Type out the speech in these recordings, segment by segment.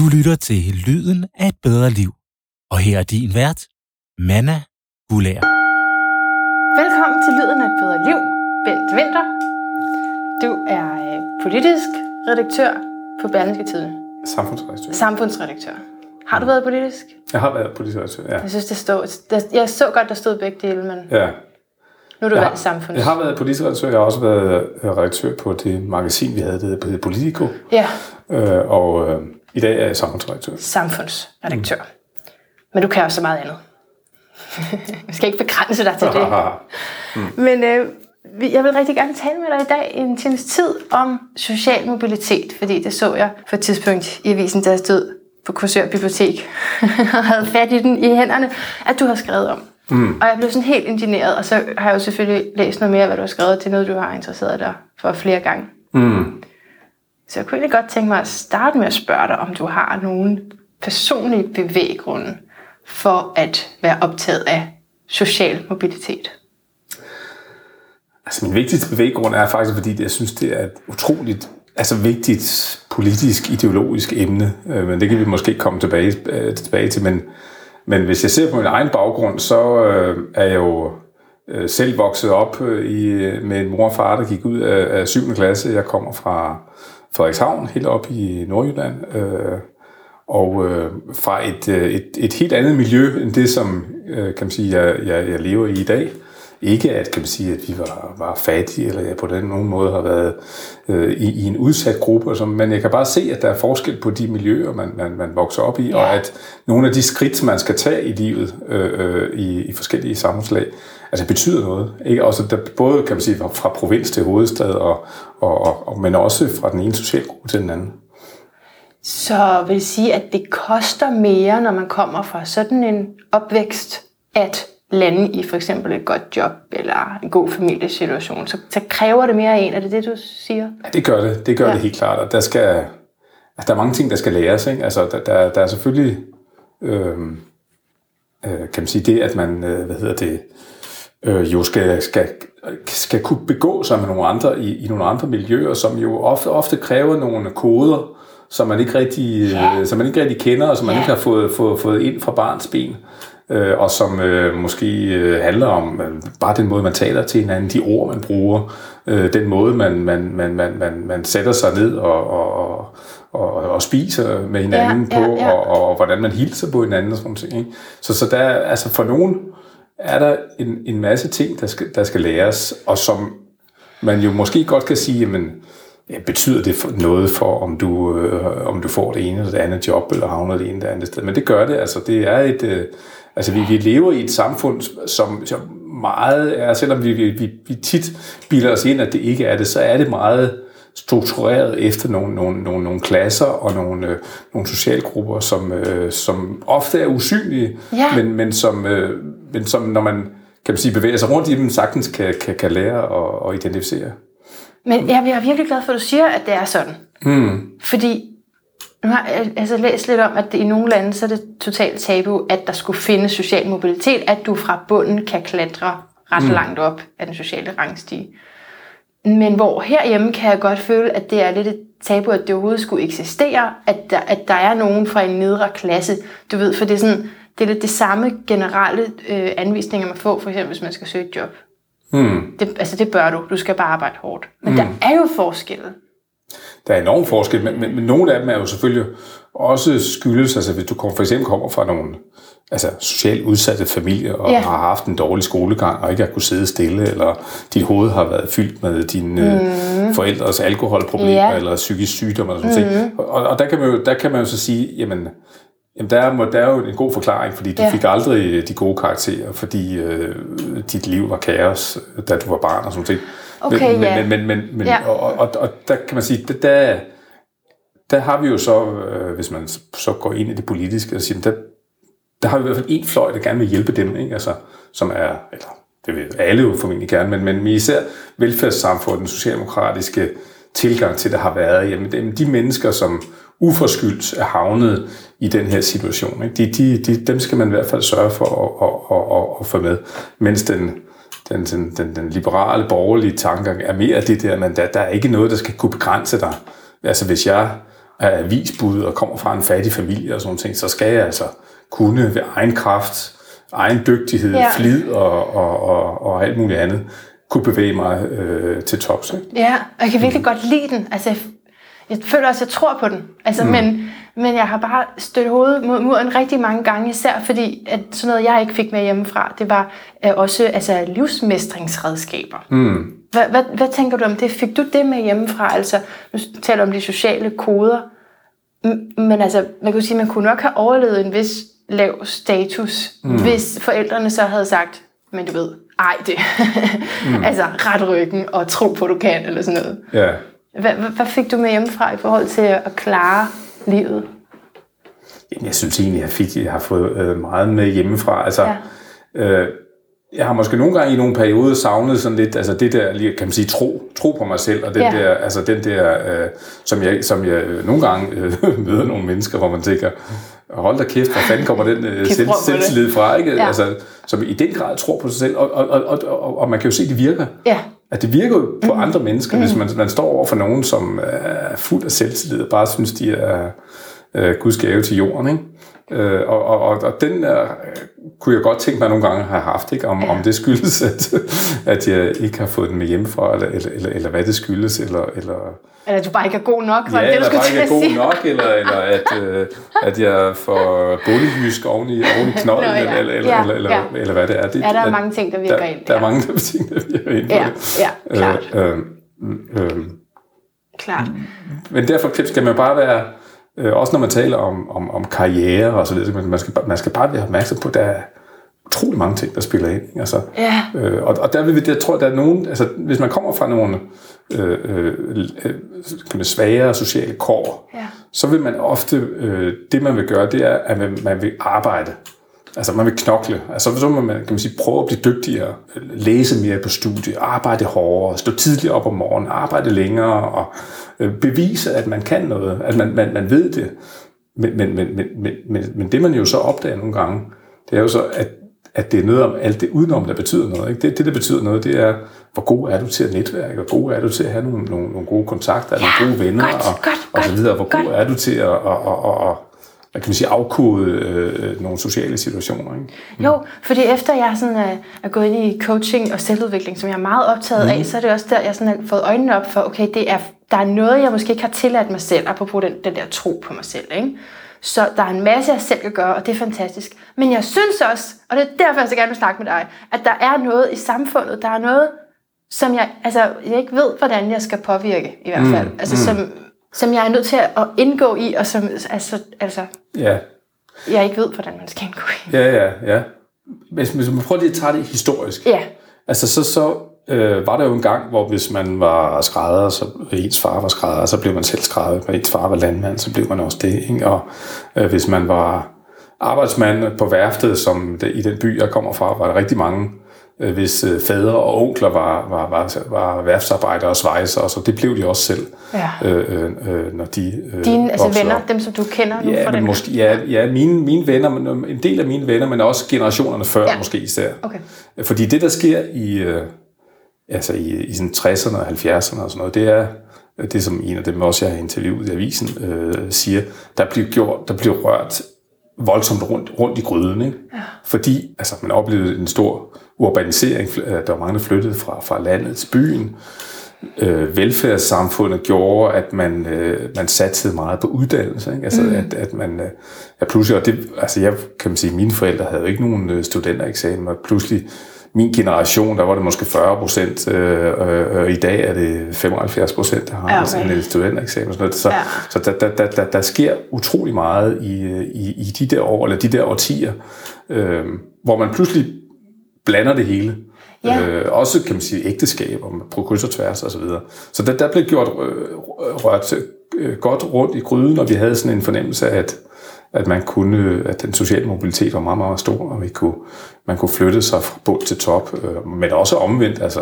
Du lytter til Lyden af et bedre liv. Og her er din vært, Manna Gulær. Velkommen til Lyden af et bedre liv, Bent Winter. Du er øh, politisk redaktør på Berlingske Tiden. Samfundsredaktør. Samfundsredaktør. Har du været politisk? Jeg har været politisk redaktør, ja. Jeg synes, det stod... Der, jeg så godt, der stod begge dele, men ja. nu er du Jeg valgt samfunds. jeg har været politisk redaktør. Jeg har også været øh, redaktør på det magasin, vi havde, det hed Politico. Ja, Øh, og øh, i dag er jeg samfundsredaktør. samfundsredaktør. Men du kan også så meget andet. jeg skal ikke begrænse dig til det. Men øh, jeg vil rigtig gerne tale med dig i dag en times tid om social mobilitet, fordi det så jeg på et tidspunkt i avisen, der stod på Korsør Bibliotek og havde fat i den i hænderne, at du har skrevet om. Mm. Og jeg blev sådan helt indigneret, og så har jeg jo selvfølgelig læst noget mere, hvad du har skrevet til noget, du har interesseret dig for flere gange. Mm. Så jeg kunne egentlig godt tænke mig at starte med at spørge dig, om du har nogle personlige bevæggrunde for at være optaget af social mobilitet. Altså min vigtigste bevæggrund er faktisk, fordi jeg synes, det er et utroligt altså vigtigt politisk, ideologisk emne, øh, men det kan vi måske komme tilbage, øh, tilbage til. Men, men hvis jeg ser på min egen baggrund, så øh, er jeg jo øh, selv vokset op øh, i, med en mor og far, der gik ud af, af 7. klasse. Jeg kommer fra Frederikshavn, helt op i Nordjylland, øh, og øh, fra et, øh, et, et helt andet miljø end det, som øh, kan man sige, jeg, jeg, jeg lever i i dag. Ikke at, kan man sige, at vi var, var fattige, eller jeg på den nogen måde har været øh, i, i en udsat gruppe, og sådan, men jeg kan bare se, at der er forskel på de miljøer, man, man, man vokser op i, ja. og at nogle af de skridt, man skal tage i livet øh, øh, i, i forskellige samfundslag, altså betyder noget. Ikke? Også der, både kan man sige, fra, provins til hovedstad, og, og, og, men også fra den ene socialgruppe til den anden. Så vil sige, at det koster mere, når man kommer fra sådan en opvækst, at lande i for eksempel et godt job eller en god familiesituation. Så, så kræver det mere af en. Er det det, du siger? Ja, det gør det. Det gør Ja. det helt klart. Og der, skal, altså, der er mange ting, der skal læres. Ikke? Altså, der, der, der er selvfølgelig, øhm, øh, kan man sige, det, at man, øh, hvad hedder det, øh, jo skal, skal, skal kunne begå sig med nogle andre i, i nogle andre miljøer, som jo ofte, ofte kræver nogle koder, som man ikke rigtig, Ja. ja. som man ikke rigtig kender, og som man ja. ikke har fået, fået, fået ind fra barns ben. Øh, og som øh, måske øh, handler om øh, bare den måde, man taler til hinanden, de ord, man bruger, øh, den måde, man, man, man, man, man, man sætter sig ned og, og, og, og spiser med hinanden Ja, ja, på, ja. Og, og hvordan man hilser på hinanden og sådan noget. Ikke? Så, så der, er- altså for nogen er der en, en masse ting, der skal, der skal læres, og som man jo måske godt kan sige, jamen, ja, betyder det noget for, om du, øh, om du får det ene eller det andet job, eller havner det ene eller det andet sted. Men det gør det, altså det er et, øh, altså vi, vi lever i et samfund, som, som meget er, selvom vi, vi, vi, tit bilder os ind, at det ikke er det, så er det meget struktureret efter nogle, nogle, nogle, nogle klasser og nogle, øh, nogle socialgrupper, som, øh, som ofte er usynlige, Ja. men, men, som, øh, men som når man kan man sige, bevæger sig rundt i dem, sagtens kan, kan, kan lære at identificere. Men jeg jeg er virkelig glad for, at du siger, at det er sådan. Mm. Fordi nu har jeg altså læst lidt om, at i nogle lande, så er det totalt tabu, at der skulle findes social mobilitet, at du fra bunden kan klatre ret mm. langt op af den sociale rangstige. Men hvor herhjemme kan jeg godt føle, at det er lidt et tabu, at det overhovedet skulle eksistere, at der, at der er nogen fra en nedre klasse, du ved, for det er sådan, det er lidt det samme generelle øh, anvisninger, man får, for eksempel hvis man skal søge et job. Mm. Det, altså det bør du, du skal bare arbejde hårdt. Men mm. der er jo forskelle. Der er enorm forskel, men, men, men nogle af dem er jo selvfølgelig også skyldes, altså hvis du kommer, for eksempel kommer fra nogle altså, socialt udsatte familier, og Ja. har haft en dårlig skolegang, og ikke har kunnet sidde stille, eller dit hoved har været fyldt med dine mm. forældres alkoholproblemer, Ja. eller psykisk sygdom, eller sådan noget. Og, og der, kan man jo, der kan man jo så sige, jamen, Jamen, der er, må- der er jo en god forklaring, fordi du ja. fik aldrig de gode karakterer, fordi øh, dit liv var kaos, da du var barn og sådan noget. Okay, men, ja. men, men, men, men, Ja. og, og, og der kan man sige, der, der, der har vi jo så, øh, hvis man så går ind i det politiske, og siger, der, der har vi i hvert fald en fløj, der gerne vil hjælpe dem, ikke? Altså, som er, eller det vil alle jo formentlig gerne, men, men især velfærdssamfundet, den socialdemokratiske tilgang til det har været, jamen de mennesker, som uforskyldt er havnet i den her situation, ikke? De, de, de, dem skal man i hvert fald sørge for at, at, at, at, at få med, mens den, den, den, den, den liberale, borgerlige tankegang er mere det der, men der, der er ikke noget, der skal kunne begrænse dig. Altså hvis jeg er avisbud og kommer fra en fattig familie og sådan ting, så skal jeg altså kunne ved egen kraft, egen dygtighed, Ja. flid og, og, og, og alt muligt andet, kunne bevæge mig øh, til tops. Ikke? Ja, og jeg kan virkelig godt lide den. Altså, jeg, føler også, at jeg tror på den. Altså, mm. men, men jeg har bare stødt hovedet mod muren rigtig mange gange, især fordi, at sådan noget, jeg ikke fik med hjemmefra, det var øh, også altså, livsmestringsredskaber. Mm. Hvad, hvad, hvad tænker du om det? Fik du det med hjemmefra? Altså, nu taler om de sociale koder, men altså, man jo sige, man kunne nok have overlevet en vis lav status, mm. hvis forældrene så havde sagt, men du ved, ej det. mm. altså, ret ryggen og tro på, du kan, eller sådan noget. Ja. Hvad, hvad, hvad fik du med hjemmefra i forhold til at klare livet? Jamen, jeg synes egentlig, jeg, fik, jeg har fået øh, meget med hjemmefra. Altså, Ja. øh, jeg har måske nogle gange i nogle perioder savnet sådan lidt, altså det der, kan man sige, tro, tro på mig selv, og den Ja. der, altså den der, øh, som jeg, som jeg øh, nogle gange øh, møder nogle mennesker, hvor man tænker, hold da kæft, hvor fanden kommer den øh, selv, selvtillid fra, ikke? Ja. Altså, som i den grad tror på sig selv, og, og, og, og, og, man kan jo se, det virker. Ja. At det virker jo på mm. andre mennesker, mm. hvis man, man står over for nogen, som er fuld af selvtillid, og bare synes, de er øh, Guds gave til jorden. Ikke? Øh, og, og, og, den er, kunne jeg godt tænke mig nogle gange have haft, ikke? Om, Ja. om det skyldes, at, at jeg ikke har fået den med hjemmefra, eller, eller, eller, eller hvad det skyldes, eller, eller, Eller du bare ikke er god nok, ja, det, du eller skulle bare ikke er god nok, eller, eller at, øh, at jeg får bundejysk oven i, oven i knolden, Nå, ja. eller, eller, Ja, eller, eller, ja. eller, hvad det er. Det, Ja, der er mange ting, der virker der, ind, Der er ja. mange der ting, der virker ind Ja, ja, klart. Øh, øh, øh, Klart. men derfor skal man bare være, øh, også når man taler om, om, om karriere og så videre, man- man skal, bare- man skal bare være opmærksom på, at der er utrolig mange ting, der spiller ind. Altså, Ja. øh, og, og der vil vi, der tror jeg, der er nogen, altså hvis man kommer fra nogle øh, øh, øh, svagere sociale kår, Ja. så vil man ofte, øh, det man vil gøre, det er, at man, man vil arbejde. Altså man vil knokle. Altså så må man, kan man sige, prøve at blive dygtigere, læse mere på studie, arbejde hårdere, stå tidligt op om morgenen, arbejde længere og øh, bevise, at man kan noget, at man, man, man ved det. Men, men, men, men, men, men, det man jo så opdager nogle gange, det er jo så, at, at det er noget om alt det udenom, der betyder noget. Ikke? Det, det, der betyder noget, det er, hvor god er du til at netværke, hvor god er du til at have nogle, nogle, nogle gode kontakter, Ja, nogle gode venner, godt, og, godt, og så videre. Hvor god godt. er du til at, at, at, at, at hvad kan man sige, afkode øh, nogle sociale situationer. Ikke? Jo, fordi efter jeg sådan er, er gået ind i coaching og selvudvikling, som jeg er meget optaget Mhm. af, så er det også der, jeg sådan har fået øjnene op for, okay, det er, der er noget, jeg måske ikke har tilladt mig selv, apropos den, den der tro på mig selv. Ikke? Så der er en masse, jeg selv kan gøre, og det er fantastisk. Men jeg synes også, og det er derfor, jeg så gerne vil snakke med dig, at der er noget i samfundet, der er noget, som jeg, altså, jeg ikke ved, hvordan jeg skal påvirke, i hvert fald. Altså, som, som jeg er nødt til at indgå i, og som altså, altså, Ja, jeg ikke ved, hvordan man skal indgå i. ja, ja. ja. Hvis, hvis man prøver lige at tage det historisk. Ja, Altså så, så øh, var der jo en gang, hvor hvis man var skrædder, så ens far var skrædder, så blev man selv skrædder, og ens far var landmand, så blev man også det. Ikke? Og øh, hvis man var arbejdsmand på værftet, som det, i den by, jeg kommer fra, var der rigtig mange, øh, hvis øh, fædre og onkler var, var, var, var værftsarbejdere og svejser, så det blev de også selv, Ja. øh, øh, øh, når de øh, Dine altså venner, op. dem som du kender nu Ja, fra men den måske, ja, ja mine, mine venner, men en del af mine venner, men også generationerne før Ja. ja. måske især. Okay. Fordi det, der sker i, øh, altså i, i sådan 60'erne og 70'erne og sådan noget, det er det, som en af dem også, jeg har interviewet i avisen, øh, siger, der bliver, gjort, der bliver rørt voldsomt rundt, rundt i gryden. Ikke? Ja. Fordi altså, man oplevede en stor urbanisering. Øh, Der var mange, der flyttede fra, fra landet til byen. Øh, velfærdssamfundet gjorde, at man, øh, man satsede meget på uddannelse. Ikke? Altså, mm. at, at man øh, ja, pludselig, og det, altså jeg kan man sige, mine forældre havde jo ikke nogen øh, studentereksamen, og pludselig min generation, der var det måske 40 procent, øh, øh, og i dag er det 75 procent, der har okay. okay. en studentereksamen. Og sådan noget. Så, Ja. så der, der, der, der, der sker utrolig meget i, øh, i, i de der år, eller de der årtier, øh, hvor man pludselig blander det hele. Ja. Øh, også, kan man sige, ægteskaber på kryds og tværs og så videre. Så der, der blev gjort øh, rørt øh, godt rundt i gryden, og vi havde sådan en fornemmelse af, at, at man kunne, at den sociale mobilitet var meget, meget stor, og vi kunne, man kunne flytte sig fra bund til top, øh, men også omvendt, altså...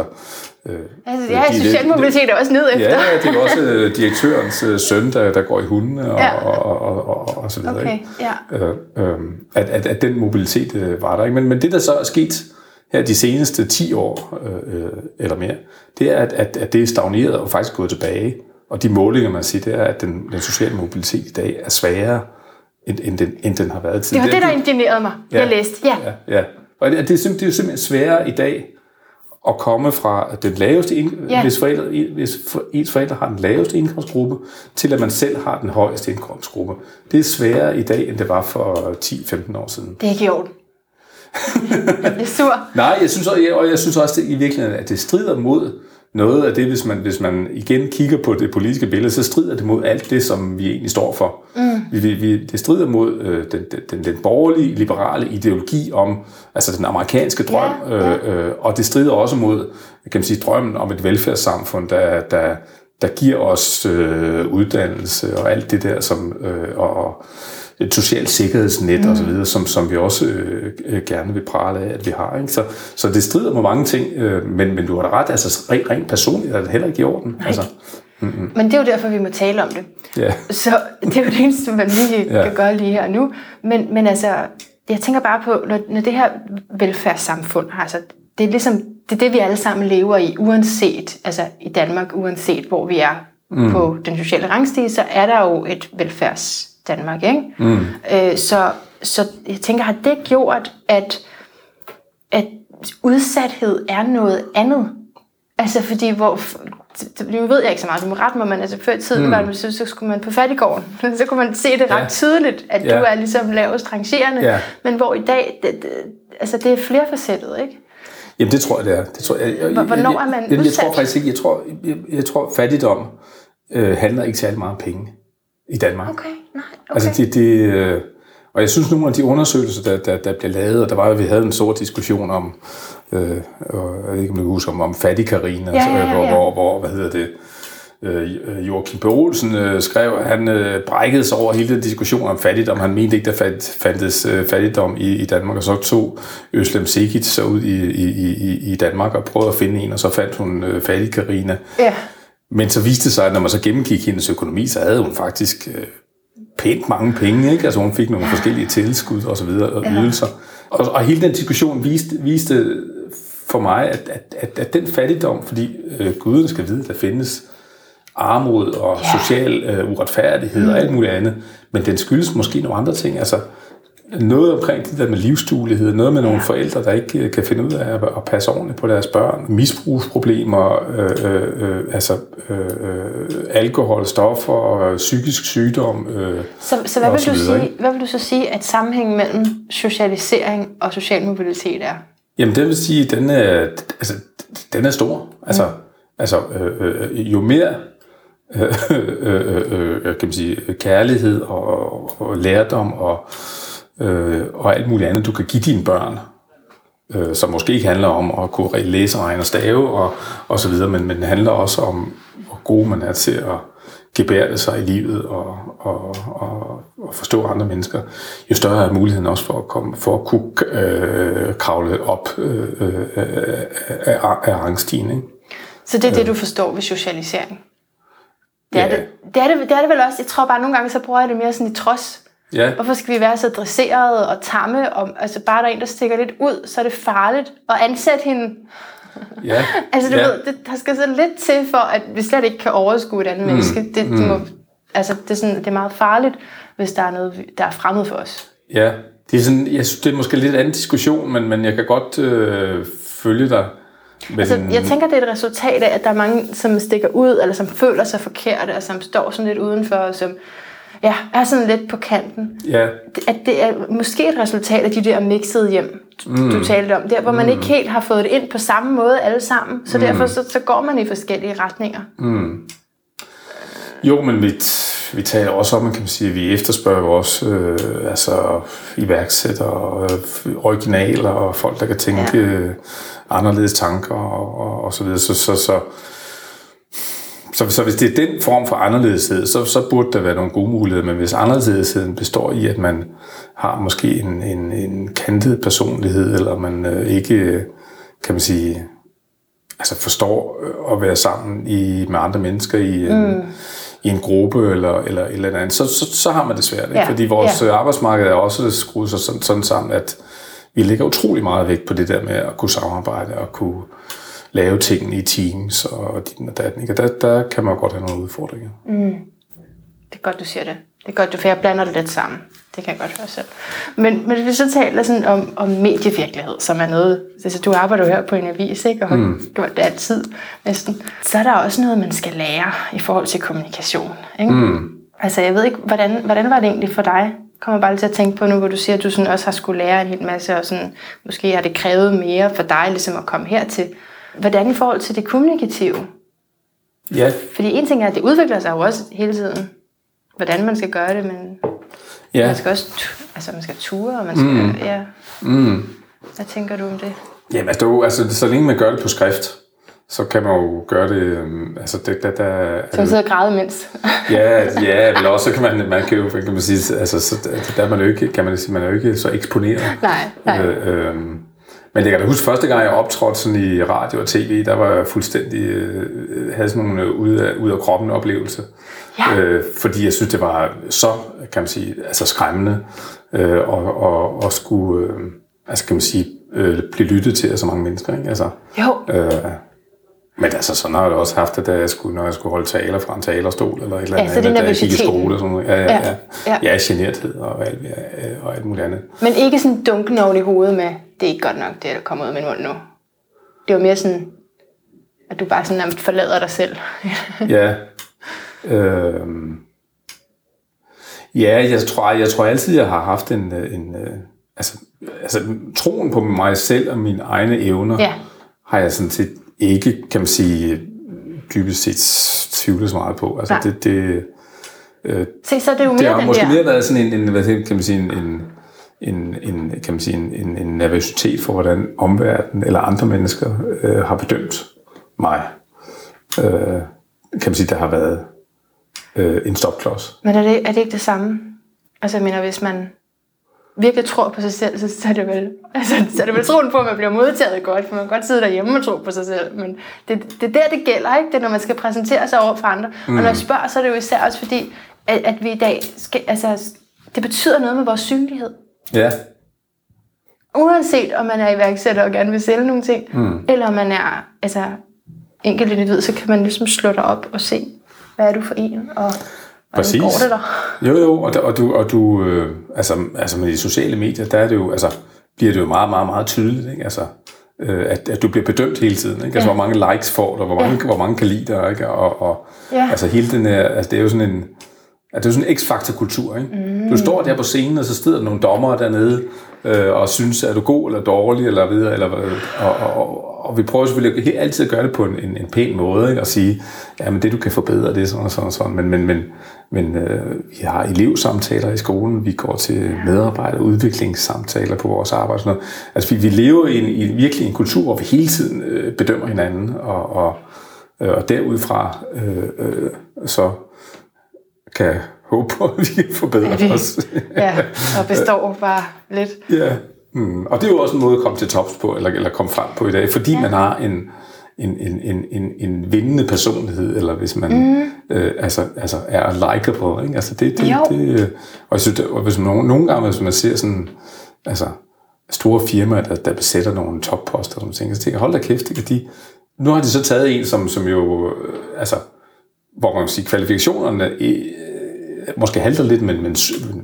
Øh, Altså, ja, de- social mobilitet er også ned efter. Ja, det er også øh, direktørens øh, søn, der, der går i hundene og, ja. og, og, og, og, og så videre. Okay, ikke? ja. Øh, øh, at, at, at den mobilitet øh, var der ikke. Men, men det, der så er sket her de seneste 10 år øh, øh, eller mere, det er, at, at, at det er stagneret og faktisk gået tilbage. Og de målinger, man siger, det er, at den, den sociale mobilitet i dag er sværere, end, end, den, end den har været Det tidligere. var det, der indignerede mig. Ja. Jeg læste. Ja. Ja, ja. Og det, det, er simpelthen, det er simpelthen sværere i dag at komme fra den laveste, ind, Ja. hvis, forældre, hvis ens forældre har den laveste indkomstgruppe, til at man selv har den højeste indkomstgruppe. Det er sværere i dag, end det var for 10-15 år siden. Det er ikke i orden. Jeg bliver sur. Nej, jeg synes, og jeg, og jeg synes også det, i virkeligheden, at det strider mod noget af det, hvis man, hvis man igen kigger på det politiske billede, så strider det mod alt det, som vi egentlig står for. Mm. Vi, vi, det strider mod øh, den, den, den, borgerlige, liberale ideologi om, altså den amerikanske drøm, Ja, ja. Øh, øh, og det strider også mod, kan man sige, drømmen om et velfærdssamfund, der, der, der giver os øh, uddannelse og alt det der, som, øh, og et socialt sikkerhedsnet mm. og så videre, som, som vi også øh, øh, gerne vil prale af, at vi har. Ikke? Så, så det strider mod mange ting, øh, men, men du har da ret, altså rent, rent personligt er det heller ikke i orden. Altså, Men det er jo derfor, vi må tale om det. ja. Så det er jo det eneste, man lige ja. kan gøre lige her og nu. Men, men altså, jeg tænker bare på, når, når det her velfærdssamfund, altså, det er ligesom, det er det, vi alle sammen lever i, uanset, altså i Danmark, uanset hvor vi er mm. på den sociale rangstige, så er der jo et velfærds Danmark, ikke? Mm. Øh, så, så jeg tænker, har det gjort, at, at udsathed er noget andet? Altså fordi, hvor, nu ved jeg ikke så meget, du må rette mig, men altså før i tiden, mm. var det, så, så skulle man på fattigården, så kunne man se det ret Ja. tydeligt, at Ja. du er ligesom lavest rangerende, Ja. men hvor i dag, det, det, altså det er flerfacettet, ikke? Jamen det tror jeg, det er. Det tror jeg, jeg, jeg, Hvornår jeg, er man jeg, jeg, jeg tror udsat? faktisk ikke, jeg tror, jeg, jeg tror fattigdom øh, handler ikke særlig meget om penge i Danmark. Okay, nej, okay. Altså det, det, øh, og jeg synes, nogle af de undersøgelser, der, der, der bliver lavet, og der var jo, vi havde en stor diskussion om, øh, og jeg ved ikke, om du husker, om, om fattigkarina, Ja, ja, ja, hvor, ja. hvor, hvor, hvad hedder det, øh, Joachim B. Olsen øh, skrev, han øh, brækkede sig over hele den diskussion om fattigdom. Han mente ikke, der fandt, fandtes øh, fattigdom i, i Danmark, og så tog Øslem Sekic så ud i, i, i, i Danmark og prøvede at finde en, og så fandt hun øh, fattigkarina. Ja, Men så viste det sig, at når man så gennemgik hendes økonomi, så havde hun faktisk øh, pænt mange penge. Ikke? Altså hun fik nogle forskellige tilskud og så videre, og ydelser. Og, og hele den diskussion viste, viste for mig, at, at, at, at den fattigdom, fordi øh, guderne skal vide, at der findes armod og Ja. social øh, uretfærdighed mm. og alt muligt andet, men den skyldes måske nogle andre ting. Altså noget omkring det der med livsduelighed, noget med nogle Ja. forældre, der ikke øh, kan finde ud af at, at passe ordentligt på deres børn, misbrugsproblemer, øh, øh, øh, altså øh, øh, alkohol, stoffer, og psykisk sygdom. Øh, så, så hvad, vil så du videre, sige, hvad vil du så sige, at sammenhængen mellem socialisering og social mobilitet er? Jamen, det vil sige, at den er, altså, den er stor. Altså, mm. altså øh, øh, jo mere øh, øh, øh, kan man sige, kærlighed og, og lærdom og, øh, og alt muligt andet, du kan give dine børn, øh, som måske ikke handler om at kunne læse, regne og stave og, og så videre, men, men det handler også om, hvor god man er til at gebærde sig i livet og, og, og, og forstå andre mennesker, jo større er muligheden også for at, komme, for at kunne øh, kravle op øh, øh, af, af, rangstigen. Ikke? Så det er det, du forstår ved socialisering? Det er, Ja. det, det, er det, det er det vel også. Jeg tror bare, nogle gange så bruger jeg det mere sådan i trods. Ja, Hvorfor skal vi være så dresserede og tamme? Om, altså bare der er en, der stikker lidt ud, så er det farligt at ansætte hende. ja. Altså du ja. ved, det, der skal så lidt til for, at vi slet ikke kan overskue et andet mm. menneske. Det, det, må, altså, det, er sådan, det er meget farligt, hvis der er noget, der er fremmed for os. Ja, det er, sådan, jeg synes, det er måske lidt anden diskussion, men, men jeg kan godt øh, følge dig. Men, Altså, jeg tænker, det er et resultat af, at der er mange, som stikker ud, eller som føler sig forkerte, og som står sådan lidt udenfor, og som ja, er sådan lidt på kanten. ja, At det er måske et resultat af de der mixede hjem, du, mm. du talte om. Der, hvor man ikke helt har fået det ind på samme måde alle sammen. Så derfor så, så går man i forskellige retninger. Jo, men vi, vi taler også om, kan man sige, at vi efterspørger også øh, altså, iværksættere, øh, originaler og folk, der kan tænke Ja. ja. anderledes tanker og, og, og så videre. Så, så, så, så, så hvis det er den form for anderledeshed, så, så burde der være nogle gode muligheder. Men hvis anderledesheden består i, at man har måske en, en, en kantet personlighed, eller man øh, ikke, øh, kan man sige, altså forstår øh, at være sammen i, med andre mennesker i en, mm. i en gruppe eller, eller eller andet, så, så, så har man det svært. Ikke? Ja, Fordi vores ja. ja. arbejdsmarked er også skruet sig sådan, sådan sammen, at vi lægger utrolig meget vægt på det der med at kunne samarbejde og kunne lave tingene i teams og din og datten. Ikke? Og der, der kan man godt have nogle udfordringer. Mm. Det er godt, du siger det. Det er godt, du, for jeg blander det lidt sammen. Det kan jeg godt høre selv. Men, men hvis vi så taler sådan om, om medievirkelighed, som er noget... Altså, du arbejder jo her på en avis, ikke? Og mm. gjort det altid næsten. Så er der også noget, man skal lære i forhold til kommunikation. Ikke? Mm. Altså, jeg ved ikke, hvordan, hvordan var det egentlig for dig? kommer bare til at tænke på nu, hvor du siger, at du sådan også har skulle lære en hel masse, og sådan, måske har det krævet mere for dig ligesom at komme hertil. Hvordan i forhold til det kommunikative? Ja. Fordi en ting er, at det udvikler sig jo også hele tiden, hvordan man skal gøre det, men ja. man skal også altså man skal ture, og man skal, mm. ja. Mm. Hvad tænker du om det? Jamen, altså, altså, så længe man gør det på skrift, så kan man jo gøre det, øhm, altså det, der, der Så man sidder og græder mens. ja, ja, eller også kan man, man kan jo, kan man sige, altså så, der er man jo ikke, kan man sige, man er jo ikke så eksponeret. Nej, nej. Øh, øh, men jeg kan da huske, første gang jeg optrådte sådan i radio og tv, der var jeg fuldstændig, øh, havde sådan nogle ud af, ud af kroppen oplevelse. Ja. Øh, fordi jeg synes, det var så, kan man sige, altså skræmmende, øh, og, og, og skulle, øh, altså kan man sige, øh, blive lyttet til af så mange mennesker. Ikke? Altså, jo. Øh, men altså, sådan har jeg også haft det, da jeg skulle, når jeg skulle holde taler fra en talerstol, eller et eller andet, ja, så det da jeg gik i skole og sådan noget. Ja, ja, ja. ja. ja generthed og alt, ja, og alt muligt andet. Men ikke sådan dunken over i hovedet med, det er ikke godt nok, det der kommer ud af min mund nu. Det var mere sådan, at du bare sådan nærmest forlader dig selv. ja. Øh, ja, jeg tror, jeg tror altid, jeg har haft en, en altså, altså troen på mig selv og mine egne evner, ja. har jeg sådan set ikke, kan man sige, dybest set tvivle så meget på. Altså, det, det, øh, Se, så er det jo mere det har den måske der. mere været sådan en, en hvad kan man sige, en, en, en, en, kan man sige, en, en, en nervøsitet for, hvordan omverdenen eller andre mennesker øh, har bedømt mig. Øh, kan man sige, der har været øh, en stopklods. Men er det, er det ikke det samme? Altså, jeg mener, hvis man virkelig tror på sig selv, så, så er det vel, altså, så er det vel troen på, at man bliver modtaget godt, for man kan godt sidde derhjemme og tro på sig selv, men det, det er der, det gælder, ikke? Det er, når man skal præsentere sig over for andre. Mm. Og når jeg spørger, så er det jo især også fordi, at, at vi i dag, skal, altså, det betyder noget med vores synlighed. Ja. Uanset om man er iværksætter og gerne vil sælge nogle ting, mm. eller om man er altså, enkelt individ, så kan man ligesom slå dig op og se, hvad er du for en, og Præcis. går det der? Jo, jo, og, og du, og du øh, altså, altså med de sociale medier, der er det jo, altså, bliver det jo meget, meget, meget tydeligt, ikke? Altså, øh, at, at du bliver bedømt hele tiden, ikke? Altså, ja. hvor mange likes får du, hvor mange, ja. hvor mange kan lide dig, ikke? Og, og ja. altså, hele den her, altså, det er jo sådan en, at det er sådan en x-faktor-kultur, ikke? Mm. Du står der på scenen, og så sidder der nogle dommere dernede, øh, og synes, er du god eller dårlig, eller videre, eller, og, og, og, og vi prøver selvfølgelig altid at gøre det på en, en, en pæn måde, ikke? og sige, ja, men det du kan forbedre, det er sådan og sådan og sådan, men, men, men, men øh, vi har elevsamtaler i skolen, vi går til medarbejder udviklingssamtaler på vores arbejde, sådan noget. altså vi, vi lever i, en, i virkelig en kultur, hvor vi hele tiden øh, bedømmer hinanden, og, og, øh, og derudfra øh, øh, så kan håbe på, at vi kan forbedre ja, os. ja, og består bare lidt. Ja, mm. og det er jo også en måde at komme til tops på, eller, eller komme frem på i dag, fordi ja. man har en, en, en, en, en, en vindende personlighed, eller hvis man mm. øh, altså, altså er likable. Ikke? Altså det, det, det, og jeg synes, og hvis man, nogle, gange, hvis man ser sådan, altså store firmaer, der, der besætter nogle topposter, som tænker, så tænker hold da kæft, ikke? De, nu har de så taget en, som, som jo, øh, altså, hvor man kan sige, kvalifikationerne måske halter lidt, men, men,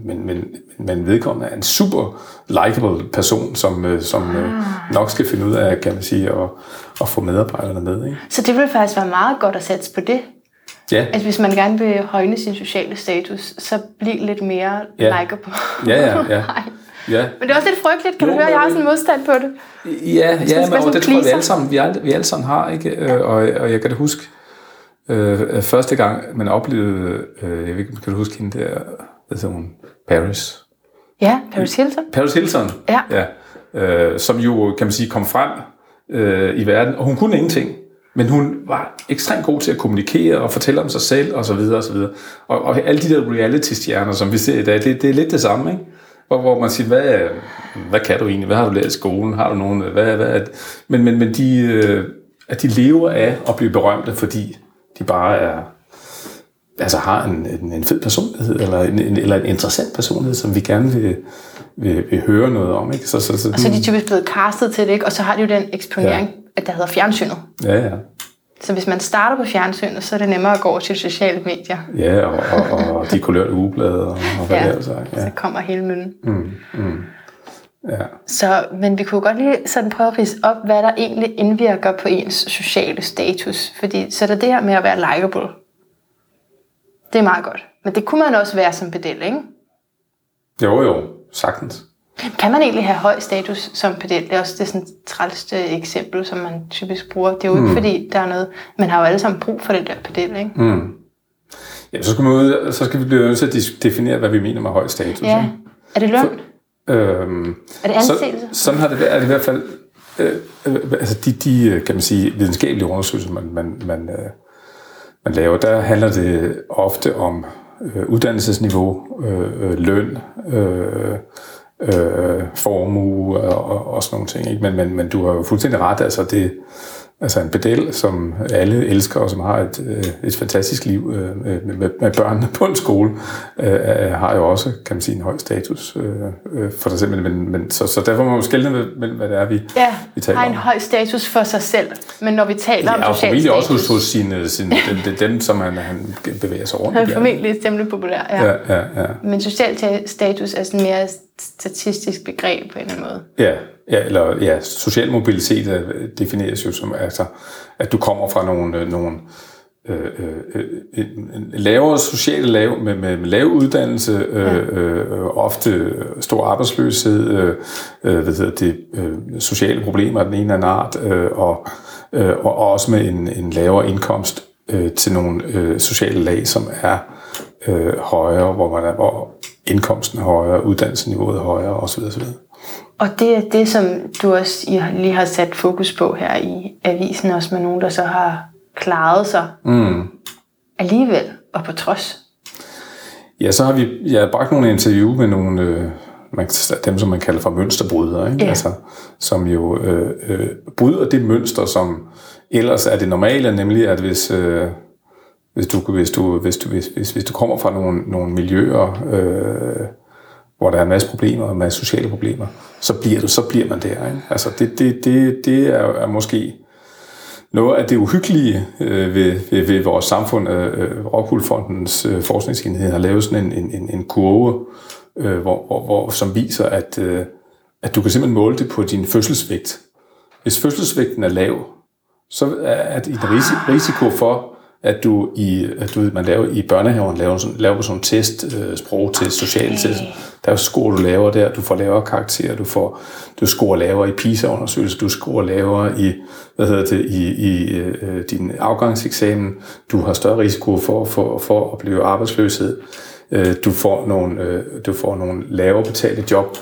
men, men, men vedkommende er en super likable person, som, øh, som øh, ah. nok skal finde ud af, kan man sige, at, at få medarbejderne med. Ikke? Så det vil faktisk være meget godt at sætte på det? Ja. Altså hvis man gerne vil højne sin sociale status, så bliver lidt mere ja. likeable. Ja, ja, ja. Ja. Men det er også lidt frygteligt, kan jo, du høre, jeg har sådan en modstand på det. Ja, ja men, det tror jeg, vi alle sammen, vi alle, vi alle sammen har, ikke? Ja. Og, og jeg kan da huske, Øh, første gang, man oplevede, øh, jeg ved ikke, kan du huske hende der, hvad hun, Paris? Ja, Paris Hilton. Paris Hilton, ja. ja øh, som jo, kan man sige, kom frem øh, i verden, og hun kunne ingenting. Men hun var ekstremt god til at kommunikere og fortælle om sig selv og så videre og så videre. Og, og alle de der reality-stjerner, som vi ser i dag, det, det er lidt det samme, ikke? Hvor, hvor man siger, hvad, hvad kan du egentlig? Hvad har du lært i skolen? Har du nogen? Hvad, hvad? Men, men, men de, øh, at de lever af at blive berømte, fordi de bare er altså har en, en, en fed personlighed, eller en, en, eller en interessant personlighed, som vi gerne vil, vil, vil høre noget om. Ikke? Så, så, så, og så er de typisk blevet castet til det, ikke? og så har de jo den eksponering at der hedder fjernsynet. Ja, ja. Så hvis man starter på fjernsynet, så er det nemmere at gå over til sociale medier. Ja, og, og, og de kulørte ugeblade, og, og hvad Ja. ja. det er. Ja. Så kommer hele møllen. Mm, mm. Ja. Så, men vi kunne godt lige sådan prøve at rise op, hvad der egentlig indvirker på ens sociale status. Fordi så er der det her med at være likable. Det er meget godt. Men det kunne man også være som pedel, ikke? Jo, jo, sagtens. Kan man egentlig have høj status som pedel? Det er også det sådan trælste eksempel, som man typisk bruger. Det er jo ikke fordi, der er noget... Man har jo alle sammen brug for det der pedel, ikke? Mm. Ja, så skal, man ud, så skal vi blive nødt til at definere, hvad vi mener med høj status. Ja. ikke? Er det løn? Øhm, Er det så, anseelse? sådan har det været, er det i hvert fald, øh, øh, altså de, de, kan man sige, videnskabelige undersøgelser, man, man, man, øh, man laver, der handler det ofte om øh, uddannelsesniveau, øh, øh, løn, øh, øh, formue og, og, og sådan nogle ting. Ikke? Men, men, men du har jo fuldstændig ret, altså det altså en pedel, som alle elsker, og som har et, øh, et fantastisk liv øh, med, med, børnene på en skole, øh, har jo også, kan man sige, en høj status for sig selv. Men, men, men, så, så derfor må man skelne mellem, hvad det er, vi, Ja, vi taler har en om. høj status for sig selv. Men når vi taler Ja, om og social formentlig også hos, status, hos sine, sine, dem, dem, som han, han bevæger sig rundt han i. er formentlig temmelig populær. Ja. Ja, ja, ja. Men social ta- status er sådan mere statistisk begreb på en eller anden måde. Ja, ja, eller ja, social mobilitet øh, defineres jo som, altså, at du kommer fra nogle, øh, nogle øh, øh, øh, lavere sociale lav, med, med, med lav uddannelse, øh, øh, ofte stor arbejdsløshed, øh, øh, hvad hedder det, øh, sociale problemer af den ene eller anden art, øh, og, øh, og også med en, en lavere indkomst øh, til nogle øh, sociale lag, som er øh, højere, hvor, man er, hvor indkomsten er højere, uddannelsesniveauet er højere osv. osv. Og det er det, som du også I lige har sat fokus på her i avisen, også med nogen, der så har klaret sig Mm. alligevel og på trods. Ja, så har vi jeg har bragt nogle interview med nogle, øh, man, dem som man kalder for mønsterbrydere, ikke? Ja. Altså, som jo øh, øh, bryder det mønster, som ellers er det normale, nemlig at hvis, øh, hvis, du, hvis, du, hvis, du, hvis, hvis, hvis du kommer fra nogle, nogle miljøer, øh, hvor der er en masse problemer, en masse sociale problemer, så bliver du, så bliver man der. Ikke? Altså det, det, det, det er, er måske noget af det uhyggelige øh, ved, ved, ved vores samfund. Øh, øh, øh, forskningsenhed har lavet sådan en, en, en, en kurve, øh, hvor, hvor, hvor, som viser, at, øh, at du kan simpelthen måle det på din fødselsvægt. Hvis fødselsvægten er lav, så er det en risiko for, at du i, at du, man laver i børnehaven laver sådan, laver sådan en test, øh, sprogtest, social test. Der er score, du laver der, du får lavere karakterer, du får, du scorer lavere i PISA-undersøgelser, du scorer lavere i, hvad hedder det, i, i øh, din afgangseksamen, du har større risiko for, for, for at blive arbejdsløshed, øh, du får nogle, øh, du får nogle lavere betalte job,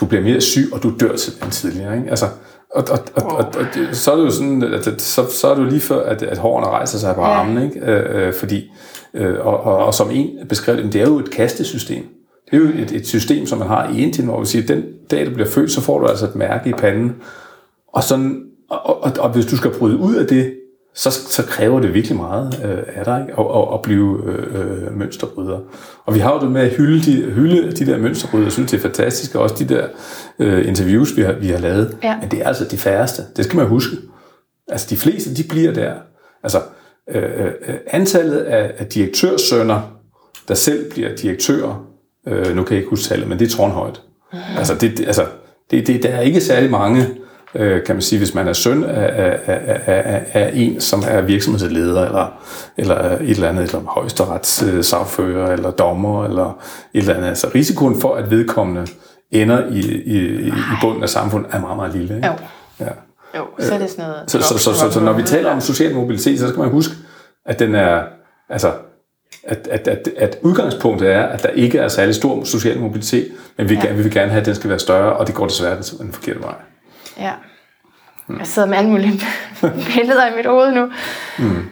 du bliver mere syg, og du dør simpelthen tidligere. Ikke? Altså, og, og, og, og, og så er det jo sådan, at så, så er det jo lige før, at, at hårene rejser sig på Ja. armen, ikke? Øh, øh, fordi, øh, og, og, og, som en beskrev det, det er jo et kastesystem. Det er jo et, et system, som man har i Indien, hvor vi siger, at den dag, du bliver født, så får du altså et mærke i panden. Og, sådan, og, og, og hvis du skal bryde ud af det, så, så kræver det virkelig meget øh, af dig ikke? At, at, at blive øh, øh, mønsterbryder. Og vi har jo det med at hylde de, hylde de der mønsterbrydere, jeg synes det er fantastisk, og også de der øh, interviews, vi har, vi har lavet. Ja. Men det er altså de færreste. Det skal man huske. Altså de fleste, de bliver der. Altså øh, øh, antallet af, af direktørsønner, der selv bliver direktører, øh, nu kan jeg ikke huske tallet, men det er tårnhøjt. Altså, det, det- altså det, det, der er ikke særlig mange, øh, kan man sige, hvis man er søn af, af, af, af, en, som er virksomhedsleder, eller, eller et eller andet, eller højesterets eller dommer, eller et eller andet. Altså risikoen for, at vedkommende ender i, i, i bunden af samfundet, er meget, meget lille. Ikke? Jo. Ja. Jo, så er det sådan noget... Så, så, så, så, så når vi taler om social mobilitet, så skal man huske, at den er, altså, at, at, at, at udgangspunktet er, at der ikke er særlig stor social mobilitet, men vi, ja. vi vil gerne have, at den skal være større, og det går desværre den forkerte vej. Ja. Jeg sidder med alle mulige billeder i mit hoved nu. Mm.